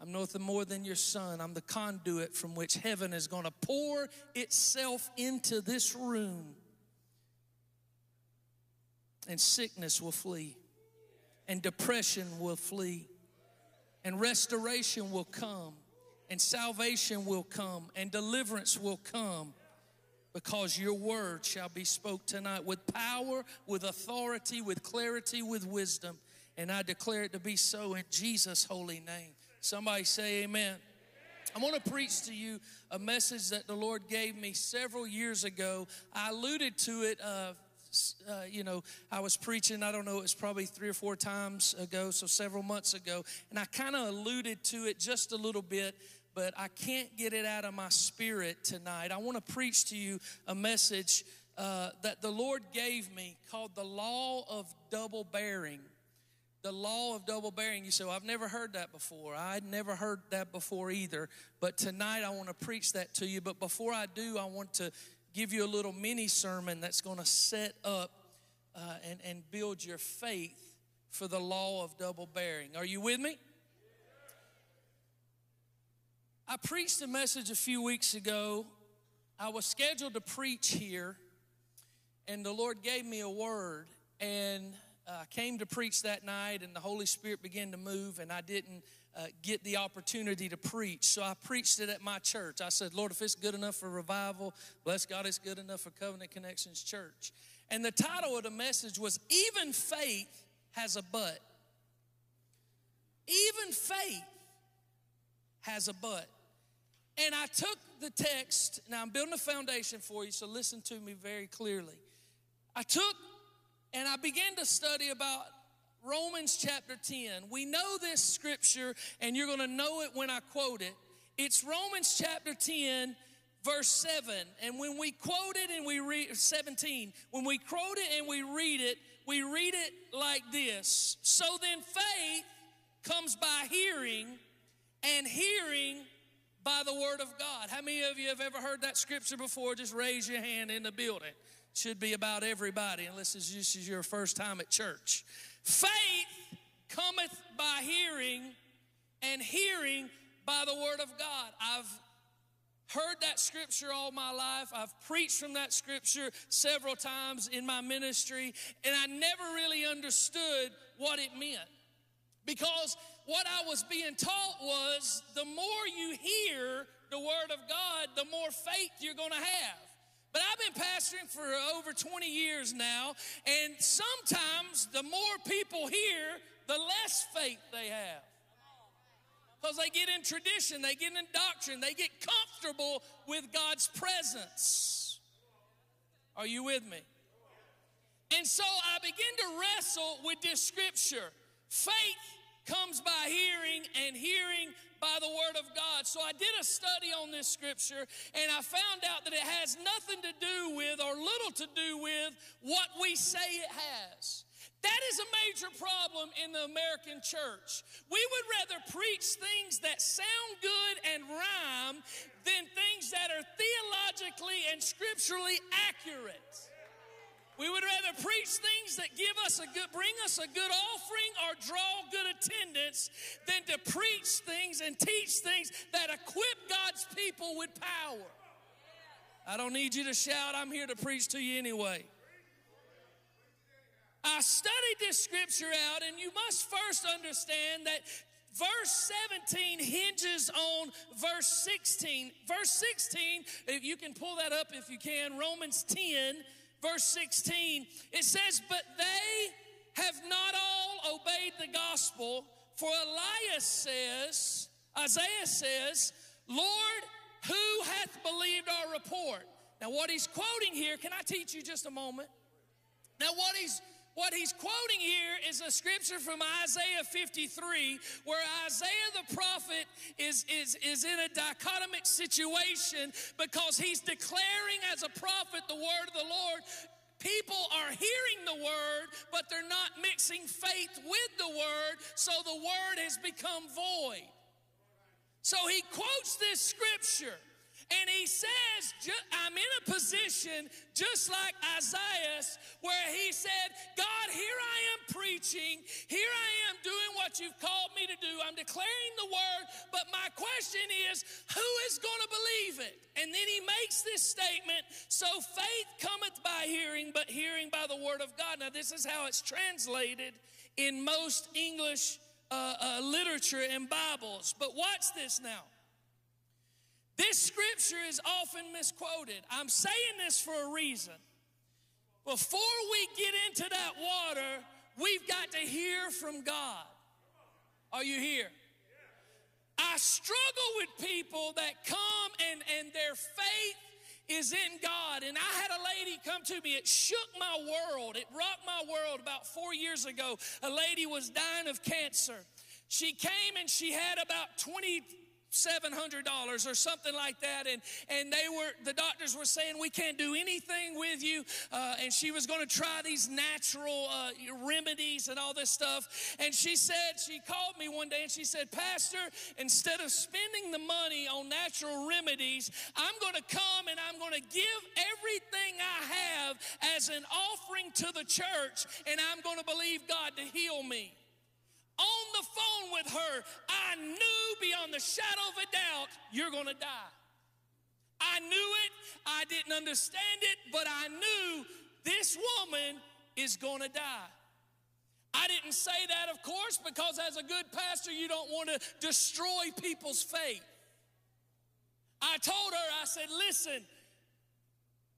I'm nothing more than your son. I'm the conduit from which heaven is going to pour itself into this room. And sickness will flee, and depression will flee, and restoration will come, and salvation will come, and deliverance will come because your word shall be spoke tonight with power, with authority, with clarity, with wisdom. And I declare it to be so in Jesus' holy name. Somebody say amen. I want to preach to you a message that the Lord gave me several years ago. I alluded to it, uh, uh, you know, I was preaching, I don't know, it was probably three or four times ago, so several months ago. And I kind of alluded to it just a little bit, but I can't get it out of my spirit tonight. I want to preach to you a message uh, that the Lord gave me called the law of double bearing the law of double bearing. You say, well, I've never heard that before. I'd never heard that before either. But tonight I want to preach that to you. But before I do, I want to give you a little mini sermon that's going to set up uh, and, and build your faith for the law of double bearing. Are you with me? I preached a message a few weeks ago. I was scheduled to preach here, and the Lord gave me a word. And uh, I came to preach that night, and the Holy Spirit began to move, and I didn't uh, get the opportunity to preach. So I preached it at my church. I said, Lord, if it's good enough for revival, bless God, it's good enough for Covenant Connections Church. And the title of the message was Even Faith Has a But. Even faith has a but. And I took the text, now I'm building a foundation for you, so listen to me very clearly. I took and I began to study about Romans chapter 10. We know this scripture, and you're going to know it when I quote it. It's Romans chapter 10, verse 7. And when we quote it and we read 17, when we quote it and we read it, we read it like this So then faith comes by hearing, and hearing by the word of God. How many of you have ever heard that scripture before? Just raise your hand in the building. Should be about everybody, unless this is your first time at church. Faith cometh by hearing, and hearing by the word of God. I've heard that scripture all my life. I've preached from that scripture several times in my ministry, and I never really understood what it meant. Because what I was being taught was the more you hear the word of God, the more faith you're going to have. But I've been pastoring for over 20 years now, and sometimes the more people hear, the less faith they have. Because they get in tradition, they get in doctrine, they get comfortable with God's presence. Are you with me? And so I begin to wrestle with this scripture. Faith comes by hearing, and hearing by the word of God. So I did a study on this scripture, and I found out that it has nothing to do with, or little to do with, what we say it has. That is a major problem in the American church. We would rather preach things that sound good and rhyme than things that are theologically and scripturally accurate. We would rather preach things that give us a good, bring us a good offering or draw good attendance than to preach things and teach things that equip God's people with power. I don't need you to shout, I'm here to preach to you anyway. I studied this scripture out, and you must first understand that verse 17 hinges on verse 16. Verse 16, if you can pull that up if you can, Romans 10, verse 16, it says, But they have not all obeyed the gospel, for Esaias says, Isaiah says, Lord, who hath believed our report? Now, what he's quoting here, can I teach you just a moment? Now, what he's what he's quoting here is a scripture from Isaiah 53, where Isaiah the prophet is, is, is in a dichotomic situation because he's declaring as a prophet the word of the Lord. People are hearing the word, but they're not mixing faith with the word, so the word has become void. So he quotes this scripture. And he says, I'm in a position just like Isaiah, where he said, God, here I am preaching. Here I am doing what you've called me to do. I'm declaring the word. But my question is, who is going to believe it? And then he makes this statement So faith cometh by hearing, but hearing by the word of God. Now, this is how it's translated in most English uh, uh, literature and Bibles. But watch this now. This scripture is often misquoted. I'm saying this for a reason. Before we get into that water, we've got to hear from God. Are you here? I struggle with people that come and, and their faith is in God. And I had a lady come to me, it shook my world, it rocked my world about four years ago. A lady was dying of cancer. She came and she had about 20 seven hundred dollars or something like that and and they were the doctors were saying we can't do anything with you. Uh, and she was going to try these natural uh, remedies and all this stuff. And she said she called me one day and she said pastor instead of spending the money on natural remedies i'm going to come and i'm going to give everything i have as an offering to the church and i'm going to believe god to heal me on the phone with her, I knew beyond the shadow of a doubt, you're gonna die. I knew it, I didn't understand it, but I knew this woman is gonna die. I didn't say that, of course, because as a good pastor, you don't want to destroy people's faith. I told her, I said, listen,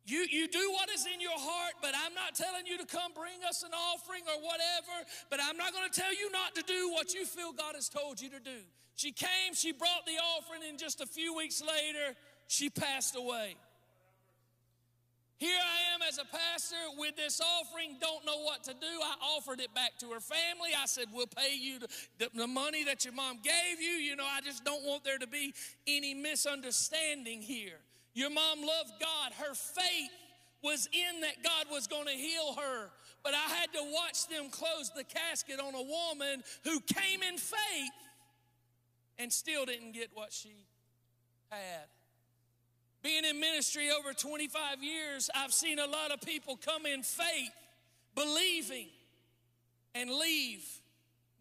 you, you do what is in your heart, but I'm not telling you to come bring us an offering or whatever, but I'm not going to tell you not to do what you feel God has told you to do. She came, she brought the offering, and just a few weeks later, she passed away. Here I am as a pastor with this offering, don't know what to do. I offered it back to her family. I said, We'll pay you the, the money that your mom gave you. You know, I just don't want there to be any misunderstanding here. Your mom loved God. Her faith was in that God was going to heal her. But I had to watch them close the casket on a woman who came in faith and still didn't get what she had. Being in ministry over 25 years, I've seen a lot of people come in faith, believing, and leave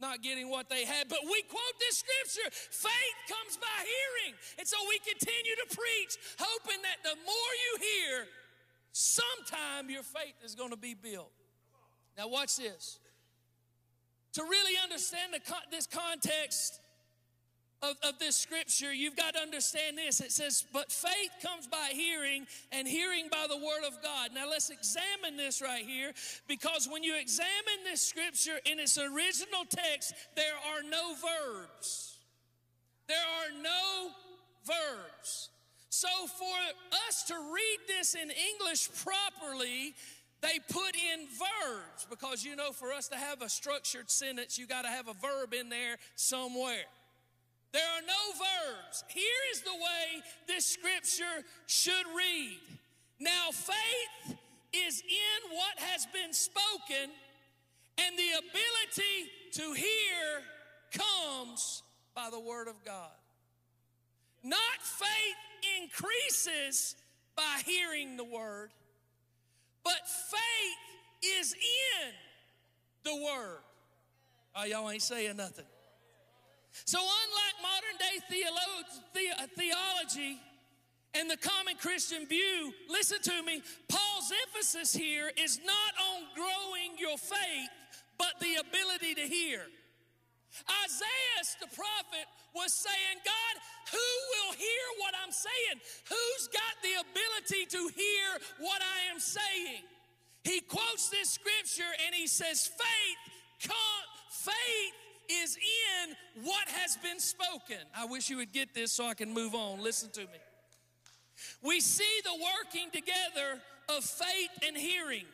not getting what they had. But we quote this scripture faith comes by hearing. And so we continue to preach, hoping that the more you hear, sometime your faith is going to be built. Now, watch this. To really understand the, this context, of, of this scripture, you've got to understand this. It says, But faith comes by hearing, and hearing by the word of God. Now let's examine this right here, because when you examine this scripture in its original text, there are no verbs. There are no verbs. So for us to read this in English properly, they put in verbs because you know, for us to have a structured sentence, you got to have a verb in there somewhere. There are no verbs. Here is the way this scripture should read. Now, faith is in what has been spoken, and the ability to hear comes by the word of God. Not faith increases by hearing the word, but faith is in the word. Oh, y'all ain't saying nothing. So, unlike modern day theolo- the- uh, theology and the common Christian view, listen to me, Paul's emphasis here is not on growing your faith, but the ability to hear. Isaiah the prophet was saying, God, who will hear what I'm saying? Who's got the ability to hear what I am saying? He quotes this scripture and he says, faith, faith is in what has been spoken. I wish you would get this so I can move on. Listen to me. We see the working together of faith and hearing.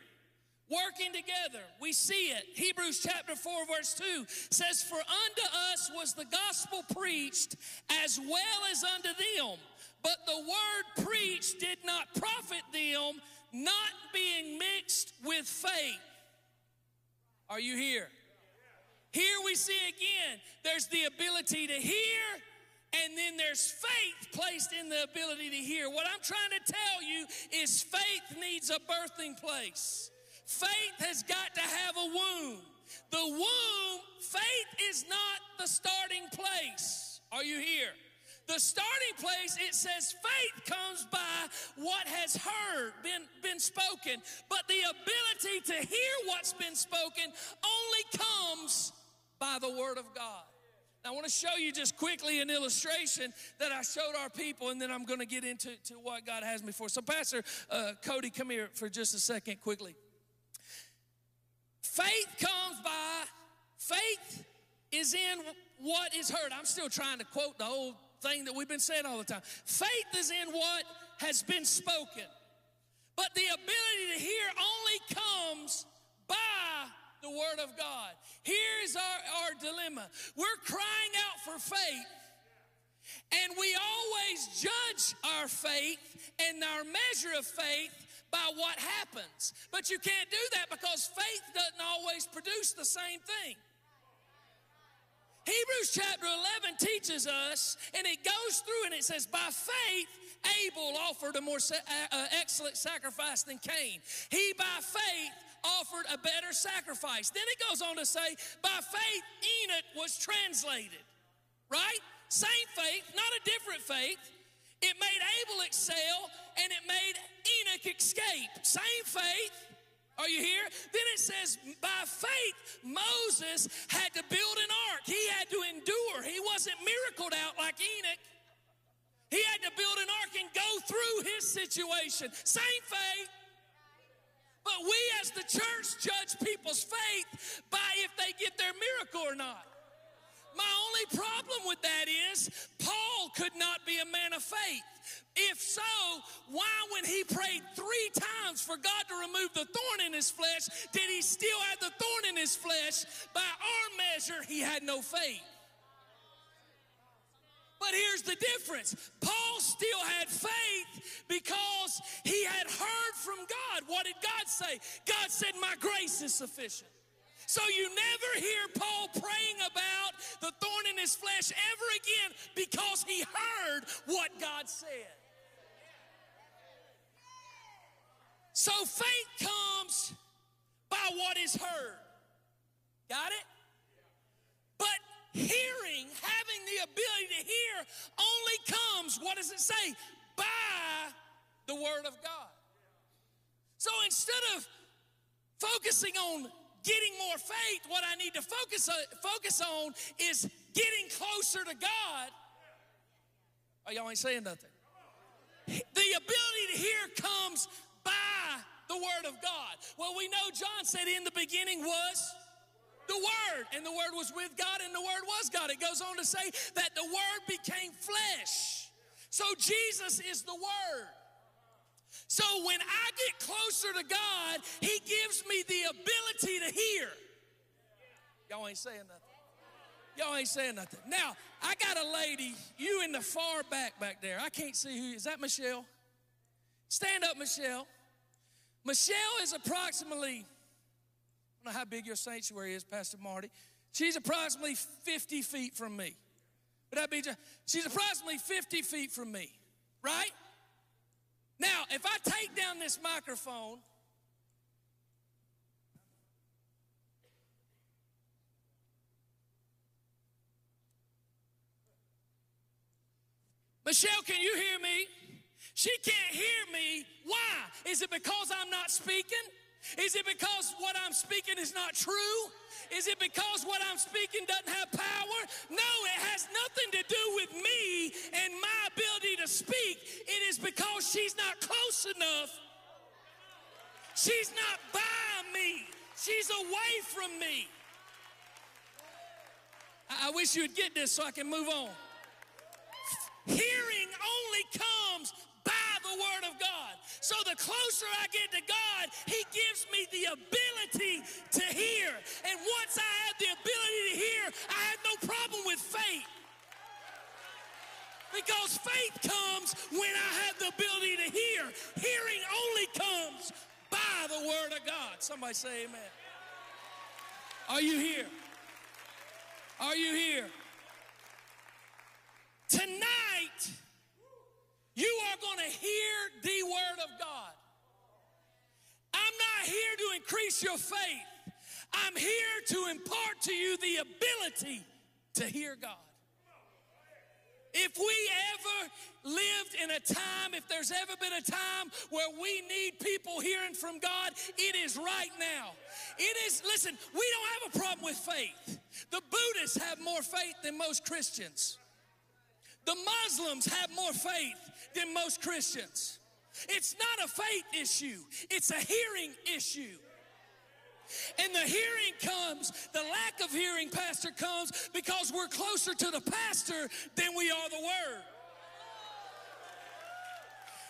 Working together, we see it. Hebrews chapter 4, verse 2 says, For unto us was the gospel preached as well as unto them, but the word preached did not profit them, not being mixed with faith. Are you here? Here we see again, there's the ability to hear and then there's faith placed in the ability to hear. What I'm trying to tell you is faith needs a birthing place. Faith has got to have a womb. The womb, faith is not the starting place. Are you here? The starting place, it says faith comes by what has heard, been, been spoken. But the ability to hear what's been spoken only comes by the Word of God. Now, I want to show you just quickly an illustration that I showed our people, and then I'm going to get into to what God has me for. So, Pastor uh, Cody, come here for just a second, quickly. Faith comes by, faith is in what is heard. I'm still trying to quote the old thing that we've been saying all the time. Faith is in what has been spoken. But the ability to hear only comes by the Word of God. Here's our, our dilemma we're crying out for faith. And we always judge our faith and our measure of faith by what happens. But you can't do that because faith doesn't always produce the same thing. Hebrews chapter 11 teaches us, and it goes through and it says, By faith, Abel offered a more excellent sacrifice than Cain. He, by faith, offered a better sacrifice. Then it goes on to say, By faith, Enoch was translated. Right? Same faith, not a different faith. It made Abel excel and it made Enoch escape. Same faith. Are you here? Then it says, by faith, Moses had to build an ark. He had to endure. He wasn't miracled out like Enoch. He had to build an ark and go through his situation. Same faith. But we as the church judge people's faith by if they get their miracle or not. My only problem with that is Paul could not be a man of faith. If so, why, when he prayed three times for God to remove the thorn in his flesh, did he still have the thorn in his flesh? By our measure, he had no faith. But here's the difference Paul still had faith because he had heard from God. What did God say? God said, My grace is sufficient. So you never hear Paul praying about the thorn in his flesh ever again because he heard what God said. So faith comes by what is heard. Got it? But hearing, having the ability to hear, only comes, what does it say? By the Word of God. So instead of focusing on getting more faith, what I need to focus, on- focus on is getting closer to God. Oh, y'all ain't saying nothing. The ability to hear comes by the Word of God. Well, we know John said in the beginning was the Word, and the Word was with God, and the Word was God. It goes on to say that the Word became flesh. So Jesus is the Word. So when I get closer to God, He gives me the ability to hear. Y'all ain't saying nothing. Y'all ain't saying nothing. Now, I got a lady, you in the far back back there. I can't see who. Is that Michelle? Stand up, Michelle. Michelle is approximately, know how big your sanctuary is, Pastor Marty. She's approximately 50 feet from me. Would that be just, she's approximately 50 feet from me, right? Now, if I take down this microphone, Michelle, can you hear me? She can't hear me. Why? Is it because I'm not speaking? Is it because what I'm speaking is not true? Is it because what I'm speaking doesn't have power? No, it has nothing to do with me and my ability to speak. It is because she's not close enough. She's not by me. She's away from me. I I wish you'd get this so I can move on. Hearing only comes the Word of God. So the closer I get to God, He gives me the ability to hear. And once I have the ability to hear, I have no problem with faith. Because faith comes when I have the ability to hear. Hearing only comes by the Word of God. Somebody say amen. Are you here? Are you here? Tonight, you are going to hear the word of God. I'm not here to increase your faith. I'm here to impart to you the ability to hear God. If we ever lived in a time, if there's ever been a time where we need people hearing from God, it is right now. It is, listen, we don't have a problem with faith. The Buddhists have more faith than most Christians. The Muslims have more faith than most Christians. It's not a faith issue, it's a hearing issue. And the hearing comes, the lack of hearing, Pastor, comes because we're closer to the pastor than we are the word.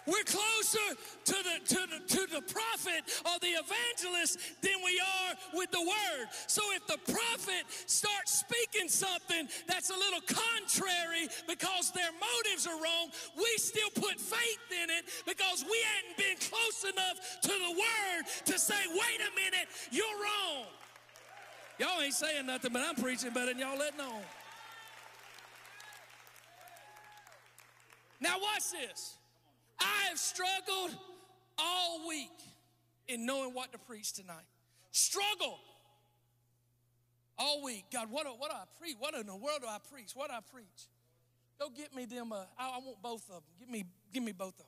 We're closer to the, to the, to the prophet or the evangelist than we are with the word. So if the prophet starts speaking something that's a little contrary because their motives are wrong, we still put faith in it because we hadn't been close enough to the word to say, wait a minute, you're wrong. Y'all ain't saying nothing, but I'm preaching better than y'all letting on. Now, watch this. I have struggled all week in knowing what to preach tonight. Struggle all week. God, what do, what do I preach? What in the world do I preach? What do I preach? Go get me them. Uh, I, I want both of them. Give me, give me both of them.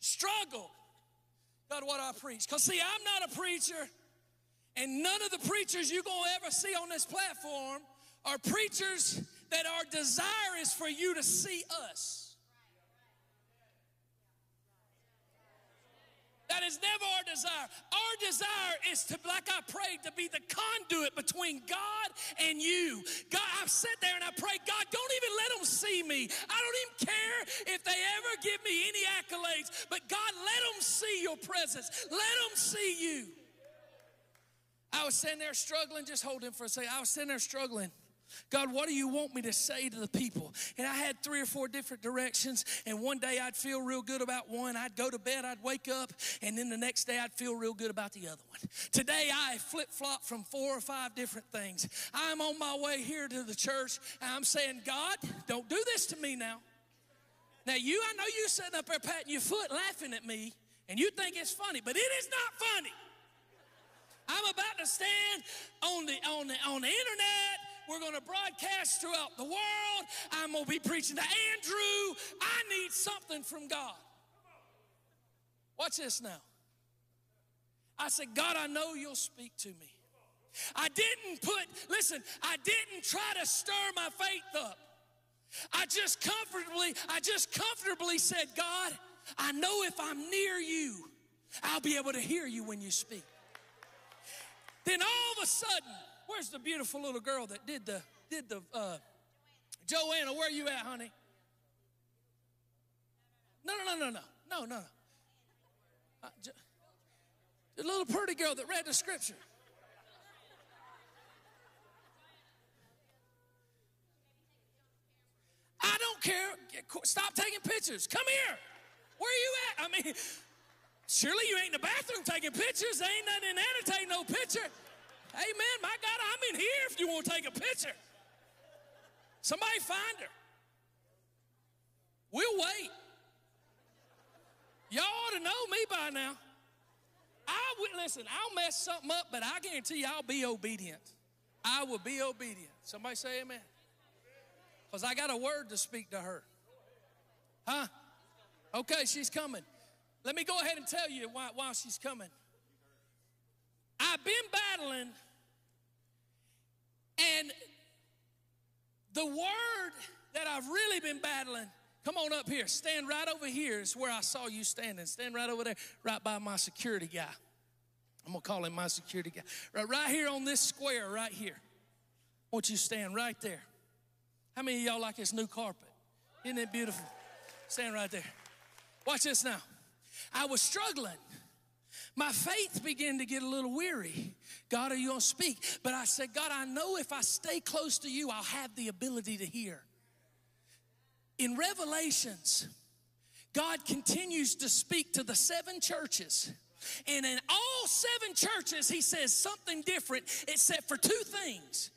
Struggle. God, what do I preach? Because see, I'm not a preacher, and none of the preachers you're gonna ever see on this platform are preachers that are desirous for you to see us. That is never our desire. Our desire is to, like I prayed, to be the conduit between God and you. God, I've sat there and I pray, God, don't even let them see me. I don't even care if they ever give me any accolades, but God, let them see your presence. Let them see you. I was sitting there struggling, just hold him for a second. I was sitting there struggling. God, what do you want me to say to the people? And I had three or four different directions. And one day I'd feel real good about one. I'd go to bed, I'd wake up, and then the next day I'd feel real good about the other one. Today I flip flop from four or five different things. I'm on my way here to the church, and I'm saying, God, don't do this to me now. Now, you, I know you sitting up there patting your foot laughing at me, and you think it's funny, but it is not funny. I'm about to stand on the on the on the internet. We're going to broadcast throughout the world. I'm going to be preaching to Andrew. I need something from God. Watch this now. I said, God, I know you'll speak to me. I didn't put, listen, I didn't try to stir my faith up. I just comfortably, I just comfortably said, God, I know if I'm near you, I'll be able to hear you when you speak. Then all of a sudden, where's the beautiful little girl that did the did the uh, Joanna? Where are you at, honey? No, no, no, no, no, no, no. Uh, Jo- the little pretty girl that read the scripture. I don't care. Stop taking pictures. Come here. Where are you at? I mean, surely you ain't in the bathroom taking pictures. There ain't nothing in there to take no picture. Amen. My God, I'm in here if you want to take a picture. Somebody find her. We'll wait. Y'all ought to know me by now. I would listen, I'll mess something up, but I guarantee you I'll be obedient. I will be obedient. Somebody say amen. Because I got a word to speak to her. Huh? Okay, she's coming. Let me go ahead and tell you why, while she's coming. I've been battling, and the word that I've really been battling, come on up here. Stand right over here is where I saw you standing. Stand right over there, right by my security guy. I'm gonna call him my security guy. Right, right here on this square, right here. I want you to stand right there. How many of y'all like this new carpet? Isn't it beautiful? Stand right there. Watch this now. I was struggling. My faith began to get a little weary. God, are you going to speak? But I said, God, I know if I stay close to you, I'll have the ability to hear. In Revelations, God continues to speak to the seven churches. And in all seven churches, he says something different except for two things.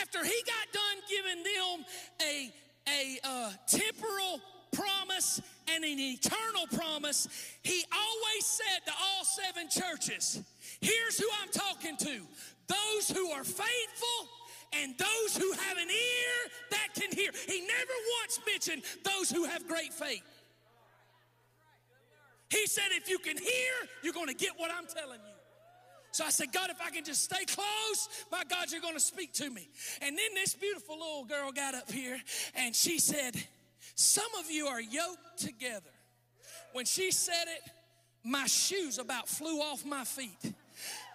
After he got done giving them a a uh, temporal promise and an eternal promise, he always said to all seven churches, Here's who I'm talking to those who are faithful and those who have an ear that can hear. He never once mentioned those who have great faith. He said, If you can hear, you're going to get what I'm telling you. So I said, God, if I can just stay close, my God, you're going to speak to me. And then this beautiful little girl got up here and she said, Some of you are yoked together. When she said it, my shoes about flew off my feet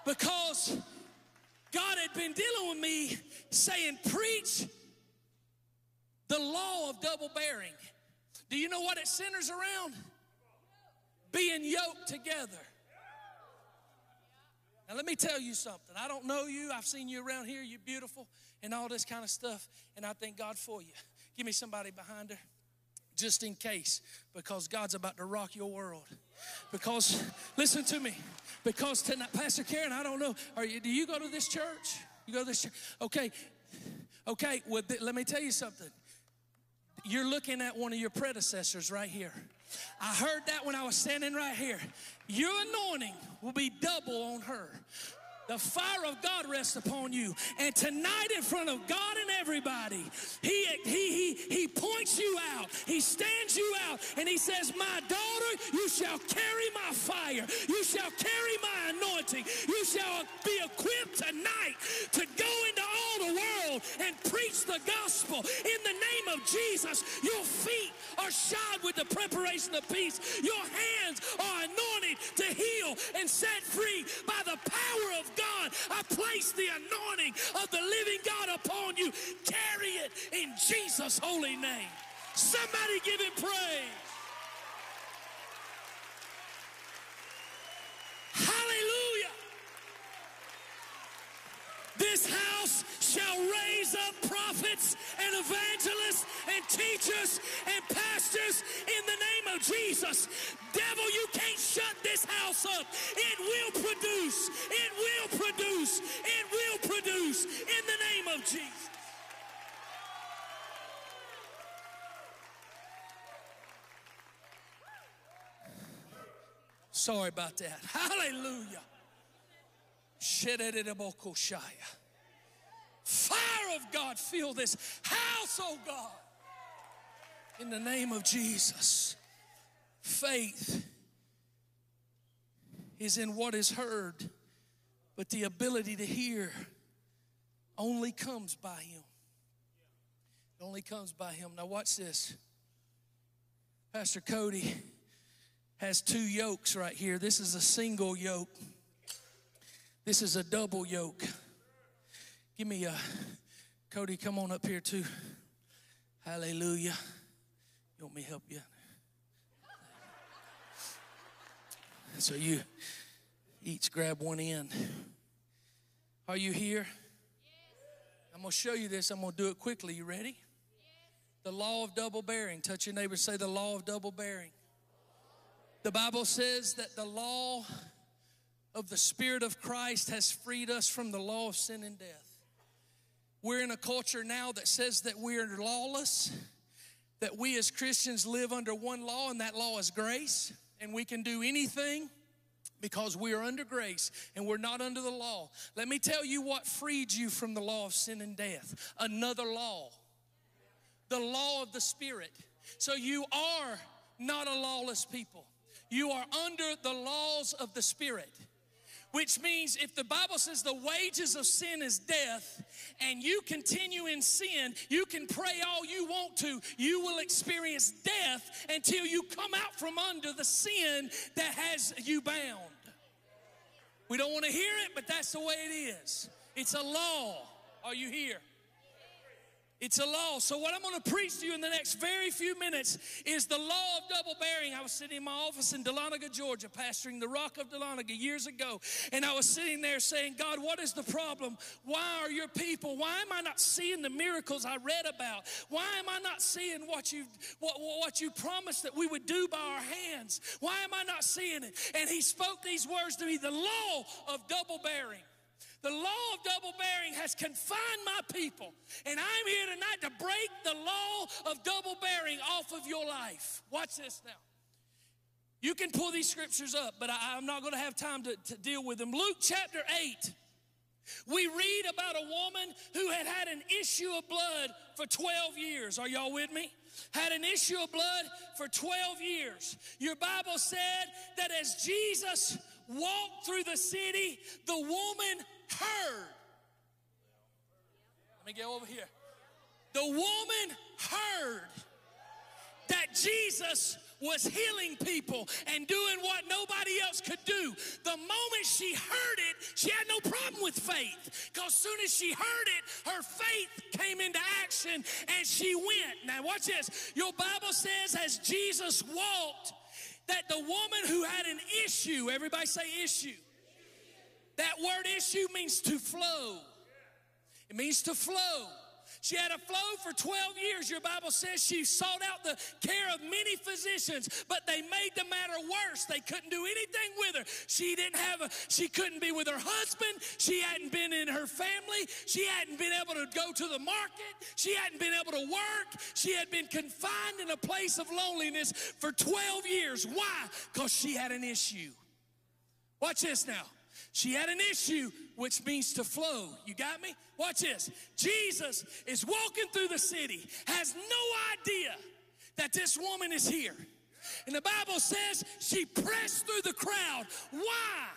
because God had been dealing with me saying, Preach the law of double bearing. Do you know what it centers around? Being yoked together. Now, let me tell you something. I don't know you. I've seen you around here. You're beautiful and all this kind of stuff. And I thank God for you. Give me somebody behind her just in case because God's about to rock your world. Because, listen to me, because tonight, Pastor Karen, I don't know, are you, do you go to this church? You go to this church? Okay, okay, well, th- let me tell you something. You're looking at one of your predecessors right here. I heard that when I was standing right here. Your anointing will be double on her. The fire of God rests upon you. And tonight, in front of God and everybody, he, he, he, he points you out. He stands you out and he says, My daughter, you shall carry my fire. You shall carry my anointing. You shall be equipped tonight to go into all the world and preach the gospel in the name of Jesus. Your feet are shod with the preparation of peace. Your hands are anointed to heal and set free by the power of God. I place the anointing of the living God upon you. Carry it in Jesus' holy name. Somebody give him praise. Hallelujah. This shall raise up prophets and evangelists and teachers and pastors in the name of Jesus. Devil, you can't shut this house up. It will produce, it will produce, it will produce in the name of Jesus. Sorry about that. Hallelujah. Shededebokoshaya. Fire of God, fill this house, oh God. In the name of Jesus. Faith is in what is heard, but the ability to hear only comes by Him. It only comes by Him. Now, watch this. Pastor Cody has two yokes right here. This is a single yoke. This is a double yoke. Give me a Cody, come on up here too. Hallelujah. You want me to help you? So you each grab one end. Are you here? I'm going to show you this. I'm going to do it quickly. You ready? The law of double bearing. Touch your neighbor, say the law of double bearing. The Bible says that the law of the Spirit of Christ has freed us from the law of sin and death. We're in a culture now that says that we are lawless, that we as Christians live under one law, and that law is grace, and we can do anything because we are under grace and we're not under the law. Let me tell you what freed you from the law of sin and death another law, the law of the Spirit. So you are not a lawless people. You are under the laws of the Spirit. Which means if the Bible says the wages of sin is death, and you continue in sin, you can pray all you want to, you will experience death until you come out from under the sin that has you bound. We don't want to hear it, but that's the way it is. It's a law. Are you here? It's a law. So, what I'm going to preach to you in the next very few minutes is the law of double bearing. I was sitting in my office in Dahlonega, Georgia, pastoring the Rock of Dahlonega years ago, and I was sitting there saying, God, what is the problem? Why are your people, why am I not seeing the miracles I read about? Why am I not seeing what you what, what you promised that we would do by our hands? Why am I not seeing it? And he spoke these words to me the law of double bearing. The law of double bearing has confined my people, and I'm here tonight to break the law of double bearing off of your life. Watch this now. You can pull these scriptures up, but I, am not going to have time to, to deal with them. Luke chapter 8. We read about a woman who had had an issue of blood for 12 years. Are y'all with me? Had an issue of blood for 12 years. Your Bible said that as Jesus walked through the city, the woman heard. Let me get over here. The woman heard that Jesus was healing people and doing what nobody else could do. The moment she heard it, she had no problem with faith. Because soon as she heard it, her faith came into action and she went. Now, watch this. Your Bible says, as Jesus walked, that the woman who had an issue, everybody say issue. That word issue means to flow. It means to flow. She had a flow for 12 years. Your Bible says she sought out the care of many physicians, but they made the matter worse. They couldn't do anything with her. She didn't have a, she couldn't be with her husband. She hadn't been in her family. She hadn't been able to go to the market. She hadn't been able to work. She had been confined in a place of loneliness for 12 years. Why? Because she had an issue. Watch this now. She had an issue, which means to flow. You got me? Watch this. Jesus is walking through the city, has no idea that this woman is here. And the Bible says she pressed through the crowd. Why?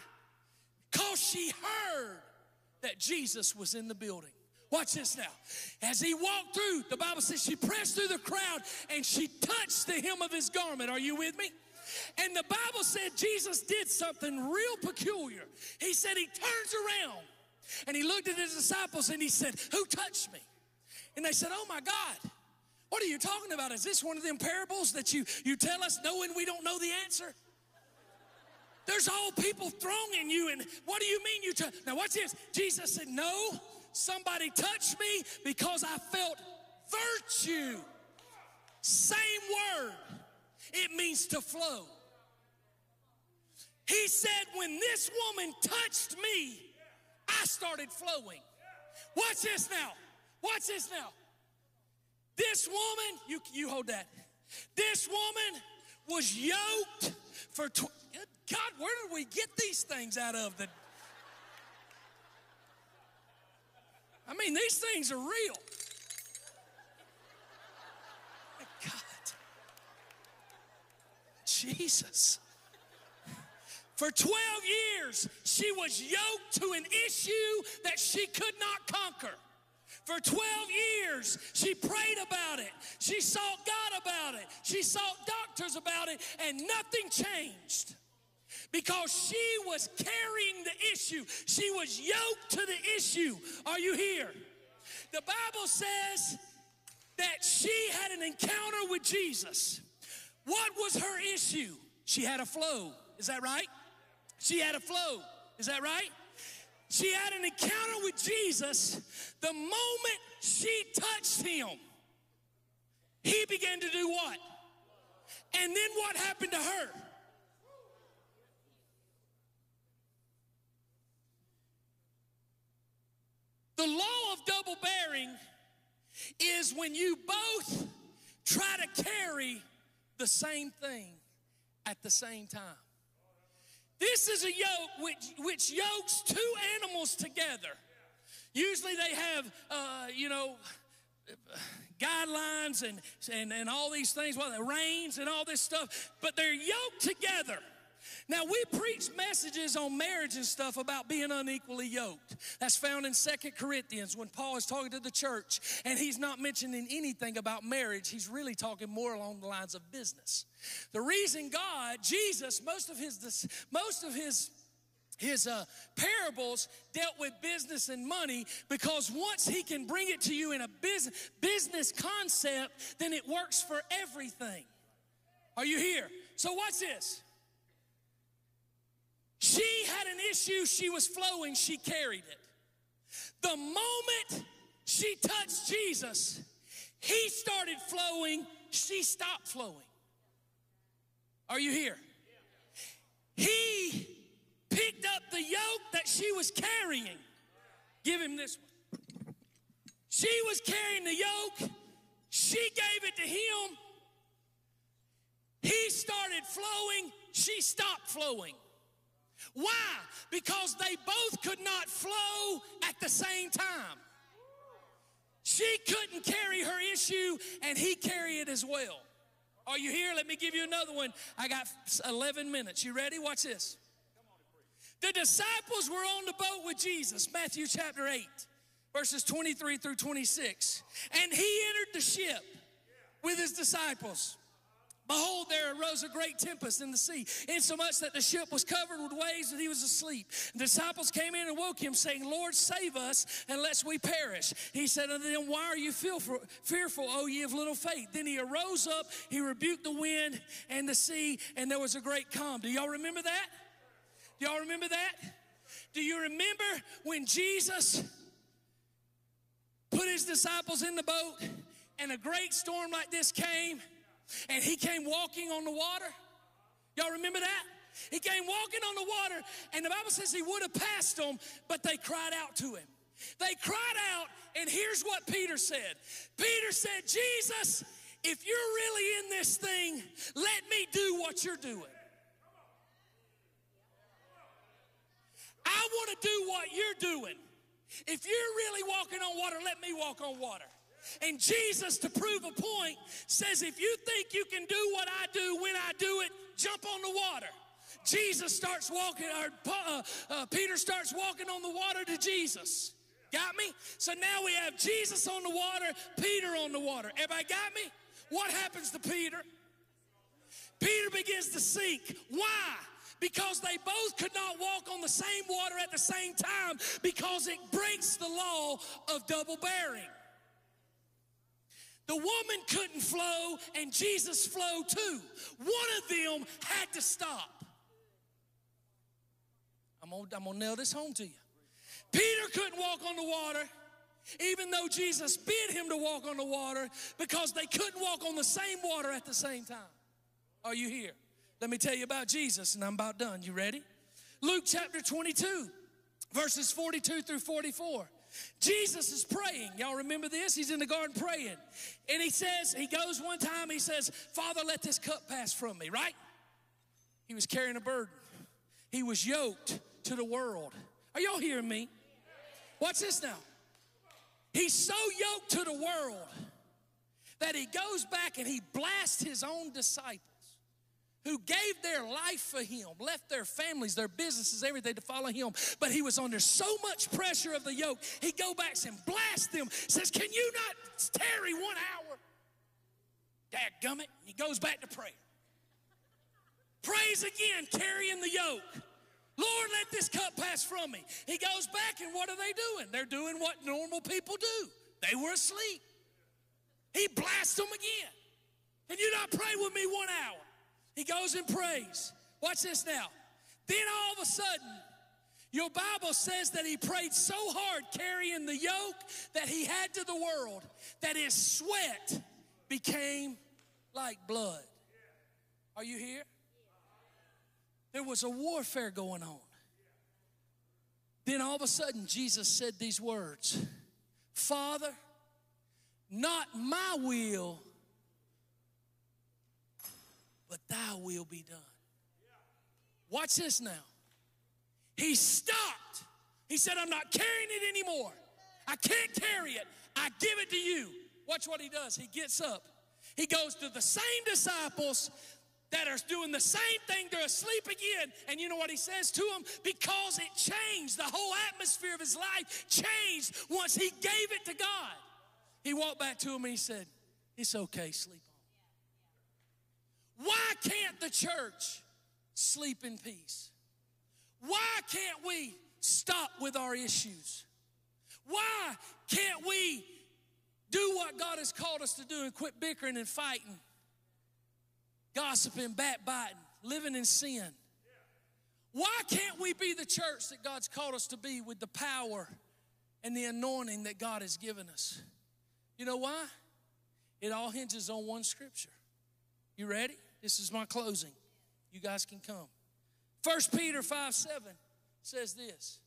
Because she heard that Jesus was in the building. Watch this now. As he walked through, the Bible says she pressed through the crowd and she touched the hem of his garment. Are you with me? And the Bible said Jesus did something real peculiar. He said he turns around and he looked at his disciples and he said, Who touched me? And they said, Oh my God, what are you talking about? Is this one of them parables that you, you tell us knowing we don't know the answer? There's all people thronging you, and what do you mean you touch? Now, watch this. Jesus said, No, somebody touched me because I felt virtue. Same word. It means to flow. He said, When this woman touched me, I started flowing. Watch this now. Watch this now. This woman, you, you hold that. This woman was yoked for, tw- God, where did we get these things out of? The, I mean, these things are real. God. Jesus. For 12 years, she was yoked to an issue that she could not conquer. For 12 years, she prayed about it. She sought God about it. She sought doctors about it, and nothing changed because she was carrying the issue. She was yoked to the issue. Are you here? The Bible says that she had an encounter with Jesus. What was her issue? She had a flow. Is that right? She had a flow. Is that right? She had an encounter with Jesus. The moment she touched him, he began to do what? And then what happened to her? The law of double bearing is when you both try to carry the same thing at the same time. This is a yoke which, which yokes two animals together. Usually they have, uh, you know, guidelines and, and, and all these things, well, the reins and all this stuff, but they're yoked together. Now, we preach messages on marriage and stuff about being unequally yoked. That's found in Second Corinthians when Paul is talking to the church, and he's not mentioning anything about marriage. He's really talking more along the lines of business. The reason God, Jesus, most of his, most of his his uh, parables dealt with business and money because once he can bring it to you in a business, business concept, then it works for everything. Are you here? So, watch this. She had an issue, she was flowing, she carried it. The moment she touched Jesus, he started flowing, she stopped flowing. Are you here? He picked up the yoke that she was carrying Give him this one. She was carrying the yoke. She gave it to him. He started flowing. She stopped flowing. Why? Because they both could not flow at the same time. She couldn't carry her issue, and he carry it as well. Are you here? Let me give you another one. I got 11 minutes. You ready? Watch this. The disciples were on the boat with Jesus, Matthew chapter 8, verses 23 through 26. And he entered the ship with his disciples. Behold, there arose a great tempest in the sea, insomuch that the ship was covered with waves and he was asleep. The disciples came in and woke him, saying, Lord, save us, unless we perish. He said unto them, Why are you fearful, fearful, O ye of little faith? Then he arose up, he rebuked the wind and the sea, and there was a great calm. Do y'all remember that? Do y'all remember that? Do you remember when Jesus put his disciples in the boat and a great storm like this came and he came walking on the water? Y'all remember that? He came walking on the water and the Bible says he would have passed them, but they cried out to him. They cried out, and here's what Peter said Peter said, Jesus, if you're really in this thing, let me do what you're doing. I want to do what you're doing. If you're really walking on water, let me walk on water. And Jesus, to prove a point, says, if you think you can do what I do when I do it, jump on the water. Jesus starts walking, or uh, uh, Peter starts walking on the water to Jesus. Got me? So now we have Jesus on the water, Peter on the water. Everybody got me? What happens to Peter? Peter begins to sink. Why? Because they both could not walk on the same water at the same time because it breaks the law of double bearing. The woman couldn't flow and Jesus flowed too. One of them had to stop. I'm gonna, I'm gonna nail this home to you. Peter couldn't walk on the water, even though Jesus bid him to walk on the water, because they couldn't walk on the same water at the same time. Are you here? Let me tell you about Jesus, and I'm about done. You ready? Luke chapter 22, verses 42 through 44. Jesus is praying. Y'all remember this? He's in the garden praying. And he says, he goes one time, he says, Father, let this cup pass from me, right? He was carrying a burden. He was yoked to the world. Are y'all hearing me? Watch this now. He's so yoked to the world that he goes back and he blasts his own disciples who gave their life for him, left their families, their businesses, everything to follow him. But he was under so much pressure of the yoke, he go back and blast them, says, Can you not tarry one hour? Dadgummit. He goes back to prayer. Praise again, carrying the yoke. Lord, let this cup pass from me. He goes back, and what are they doing? They're doing what normal people do. They were asleep. He blasts them again. Can you not pray with me one hour? He goes and prays. Watch this now. Then all of a sudden, your Bible says that he prayed so hard carrying the yoke that he had to the world that his sweat became like blood. Are you here? There was a warfare going on. Then all of a sudden, Jesus said these words Father, not my will, but thy will be done. Watch this now. He stopped. He said, I'm not carrying it anymore. I can't carry it. I give it to you. Watch what he does. He gets up. He goes to the same disciples that are doing the same thing. They're asleep again. And you know what he says to them? Because it changed. The whole atmosphere of his life changed once he gave it to God. He walked back to him and he said, It's okay, sleep. Why can't the church sleep in peace? Why can't we stop with our issues? Why can't we do what God has called us to do and quit bickering and fighting? gossiping, backbiting, living in sin. Why can't we be the church that God's called us to be with the power and the anointing that God has given us? You know why? It all hinges on one scripture. You ready? This is my closing. You guys can come. First Peter 5 7 says this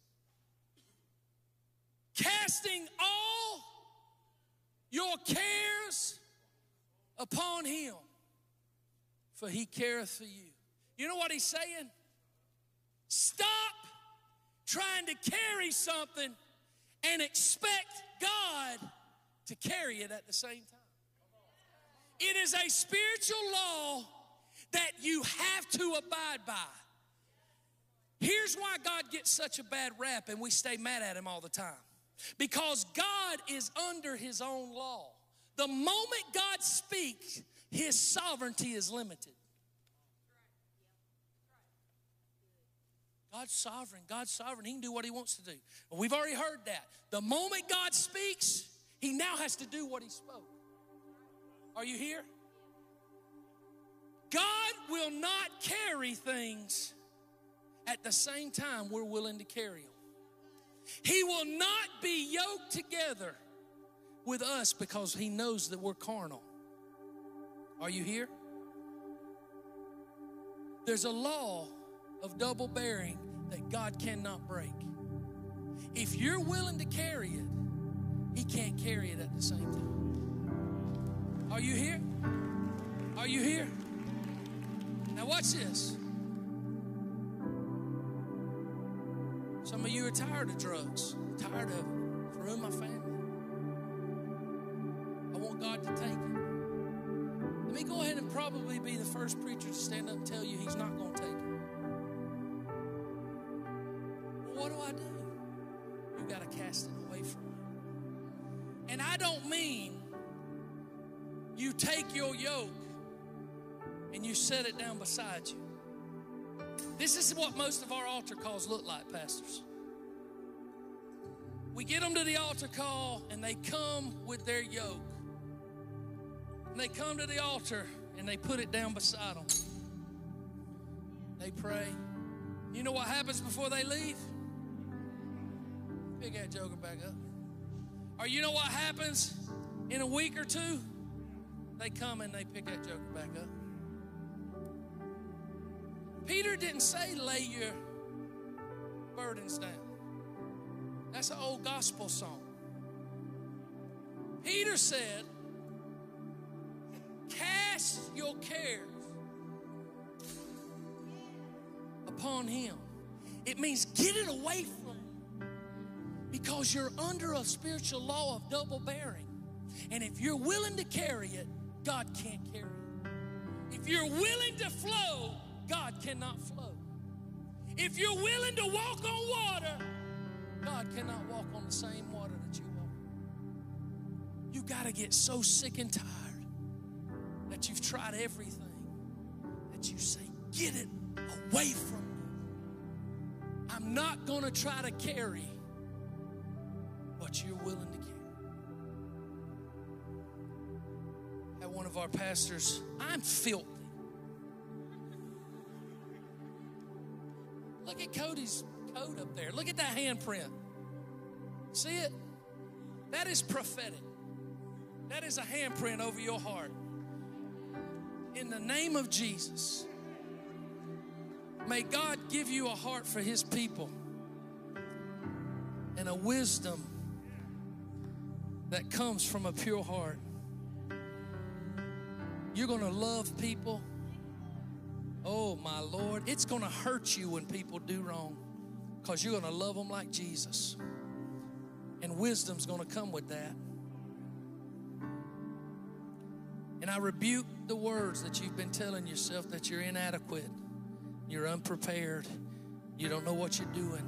casting all your cares upon him, for he careth for you. You know what he's saying? Stop trying to carry something and expect God to carry it at the same time. It is a spiritual law that you have to abide by. Here's why God gets such a bad rap and we stay mad at him all the time. Because God is under his own law. The moment God speaks, his sovereignty is limited. God's sovereign. God's sovereign. He can do what he wants to do. We've already heard that. The moment God speaks, he now has to do what he spoke. Are you here? God will not carry things at the same time we're willing to carry them. He will not be yoked together with us because he knows that we're carnal. Are you here? There's a law of double bearing that God cannot break. If you're willing to carry it, he can't carry it at the same time. Are you here? Are you here? Now, watch this. Some of you are tired of drugs, tired of it. It's ruined my family. I want God to take it. Let me go ahead and probably be the first preacher to stand up and tell you he's not going to take it. Well, what do I do? You got to cast it away from you. And I don't mean you take your yoke and you set it down beside you. This is what most of our altar calls look like, pastors. We get them to the altar call and they come with their yoke. And they come to the altar and they put it down beside them. They pray. You know what happens before they leave? Pick that joker back up. Or you know what happens in a week or two? They come and they pick that joker back up. Peter didn't say lay your burdens down. That's an old gospel song. Peter said, Cast your cares upon him. It means get it away from him because you're under a spiritual law of double bearing. And if you're willing to carry it, God can't carry it. If you're willing to flow, God cannot flow. If you're willing to walk on water, God cannot walk on the same water that you walk. On. You got to get so sick and tired that you've tried everything that you say, Get it away from me. I'm not going to try to carry what you're willing to carry. Had one of our pastors, I'm filthy. Look at Cody's coat up there. Look at that handprint. See it? That is prophetic. That is a handprint over your heart. In the name of Jesus, may God give you a heart for His people and a wisdom that comes from a pure heart. You're going to love people. Oh, my Lord. It's going to hurt you when people do wrong because you're going to love them like Jesus. And wisdom's going to come with that. And I rebuke the words that you've been telling yourself that you're inadequate, you're unprepared, you don't know what you're doing.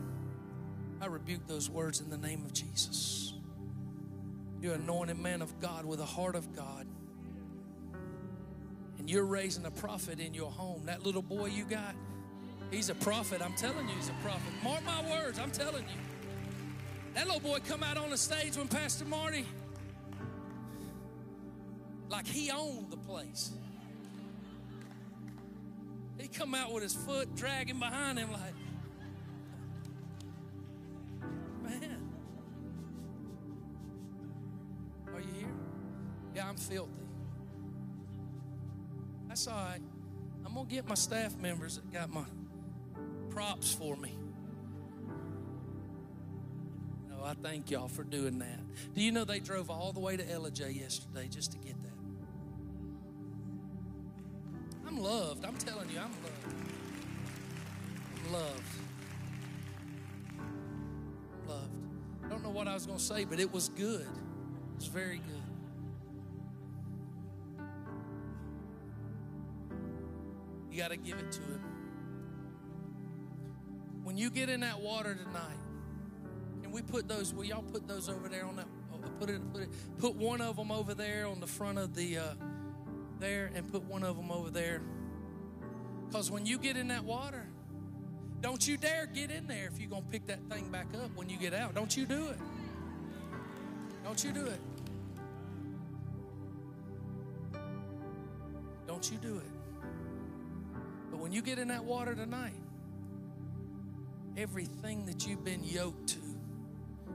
I rebuke those words in the name of Jesus. You're an anointed man of God with a heart of God. You're raising a prophet in your home. That little boy you got, he's a prophet. I'm telling you, he's a prophet. Mark my words, I'm telling you. That little boy come out on the stage when Pastor Marty, like he owned the place. He come out with his foot dragging behind him like, man, are you here? Yeah, I'm filthy. That's all right. I'm gonna get my staff members that got my props for me. Oh, I thank y'all for doing that. Do you know they drove all the way to Ellijay yesterday just to get that? I'm loved. I'm telling you, I'm loved. I'm loved. Loved. I don't know what I was going to say, but it was good. It was very good. You got to give it to him. When you get in that water tonight, can we put those? Will y'all put those over there on that? oh, Put it. Put it. Put one of them over there on the front of the uh, there, and put one of them over there. Because when you get in that water, don't you dare get in there if you're gonna pick that thing back up when you get out. Don't you do it. Don't you do it. Don't you do it. But when you get in that water tonight, everything that you've been yoked to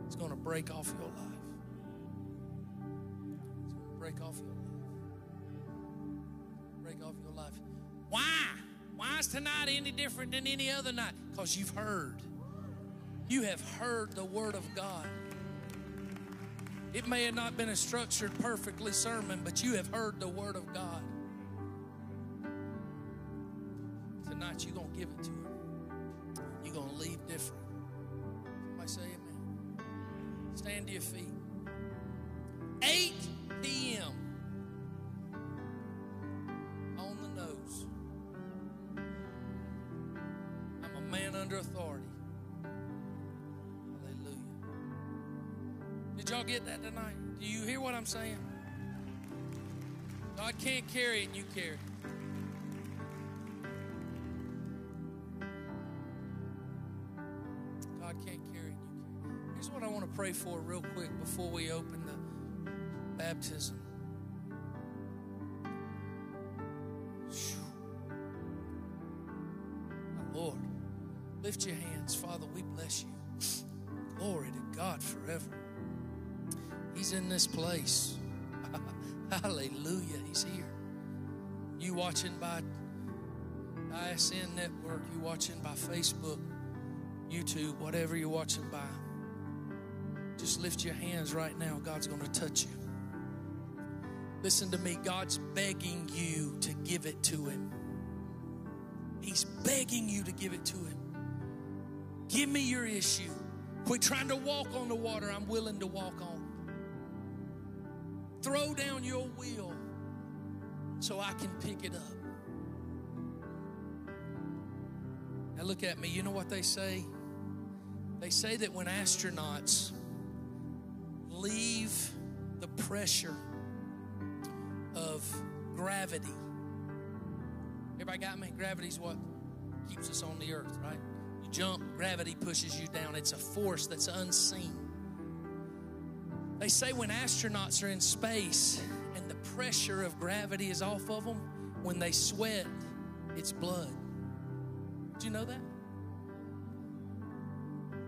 is going to break off your life. It's going to break off your life. Break off your life. Why? Why is tonight any different than any other night? Because you've heard. You have heard the Word of God. It may have not been a structured perfectly sermon, but you have heard the Word of God. Tonight you're going to give it to Him. You're going to leave different. Somebody say amen. Stand to your feet. 8 p.m. on the nose. I'm a man under authority. Hallelujah. Did y'all get that tonight? Do you hear what I'm saying? God can't carry it, and you carry it. Pray for real quick before we open the baptism. Lord, lift your hands. Father, we bless you. Glory to God forever. He's in this place. Hallelujah. He's here. You watching by ISN Network, you watching by Facebook, YouTube, whatever you're watching by. Just lift your hands right now. God's going to touch you. Listen to me. God's begging you to give it to Him. He's begging you to give it to Him. Give me your issue. Quit trying to walk on the water I'm willing to walk on. Throw down your wheel so I can pick it up. Now, look at me. You know what they say? They say that when astronauts leave the pressure of gravity, everybody got me? Gravity's what keeps us on the earth, right? You jump, gravity pushes you down. It's a force that's unseen. They say when astronauts are in space and the pressure of gravity is off of them, when they sweat, it's blood. Do you know that?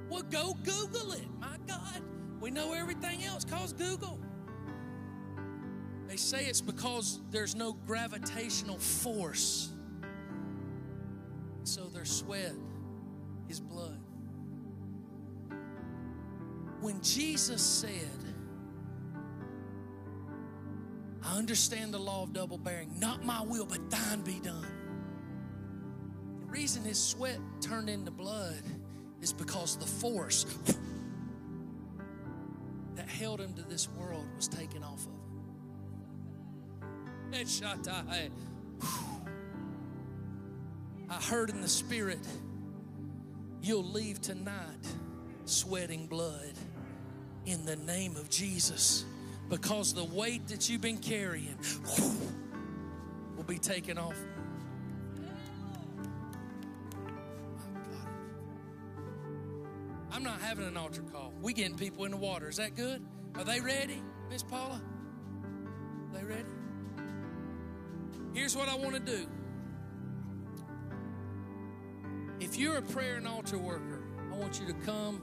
Well, go Google it. My God. We know everything else. Cause Google. They say it's because there's no gravitational force. So their sweat is blood. When Jesus said, I understand the law of double bearing, not my will, but thine be done. The reason his sweat turned into blood is because the force held him to this world was taken off of him. I heard in the spirit, you'll leave tonight sweating blood in the name of Jesus because the weight that you've been carrying will be taken off. I'm not having an altar call. We getting people in the water. Is that good? Are they ready, Miss Paula? Are they ready? Here's what I want to do. If you're a prayer and altar worker, I want you to come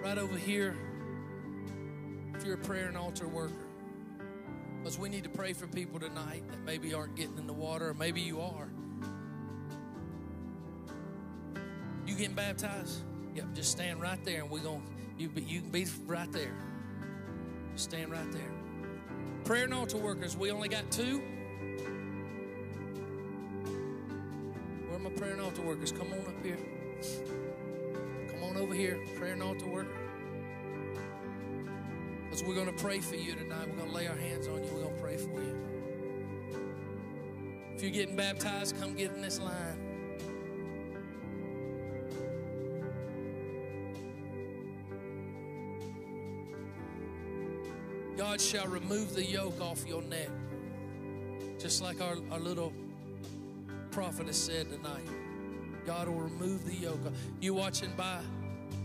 right over here. If you're a prayer and altar worker, because we need to pray for people tonight that maybe aren't getting in the water, or maybe you are. You getting baptized? Yep, just stand right there and we're going to, you, you can be right there. Stand right there. Prayer and altar workers, we only got two. Where are my prayer and altar workers? Come on up here. Come on over here, prayer and altar worker. Because we're going to pray for you tonight. We're going to lay our hands on you. We're going to pray for you. If you're getting baptized, come get in this line. God shall remove the yoke off your neck. Just like our, our little prophetess said tonight. God will remove the yoke. You watching by,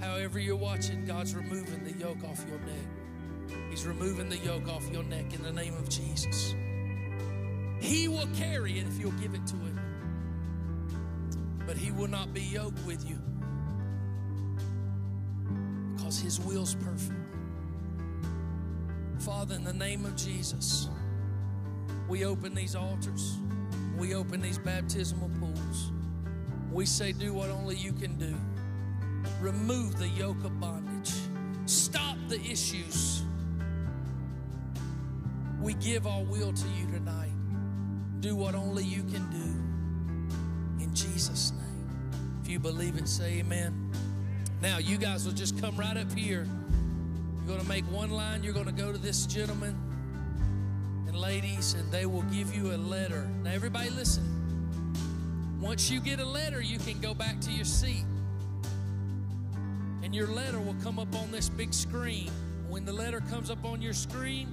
however you're watching, God's removing the yoke off your neck. He's removing the yoke off your neck in the name of Jesus. He will carry it if you'll give it to him. But he will not be yoked with you because his will's perfect. Father, in the name of Jesus, we open these altars. We open these baptismal pools. We say, do what only you can do. Remove the yoke of bondage. Stop the issues. We give our will to you tonight. Do what only you can do. In Jesus' name. If you believe it, say amen. Now, you guys will just come right up here. Going to make one line. You're going to go to this gentleman and ladies, and they will give you a letter. Now, everybody, listen. Once you get a letter, you can go back to your seat. And your letter will come up on this big screen. When the letter comes up on your screen,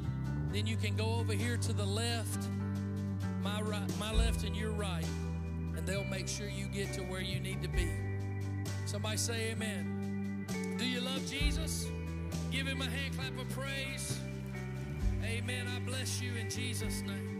then you can go over here to the left, my right, my left and your right, and they'll make sure you get to where you need to be. Somebody say amen. Do you love Jesus? Give him a hand clap of praise. Amen. I bless you in Jesus' name.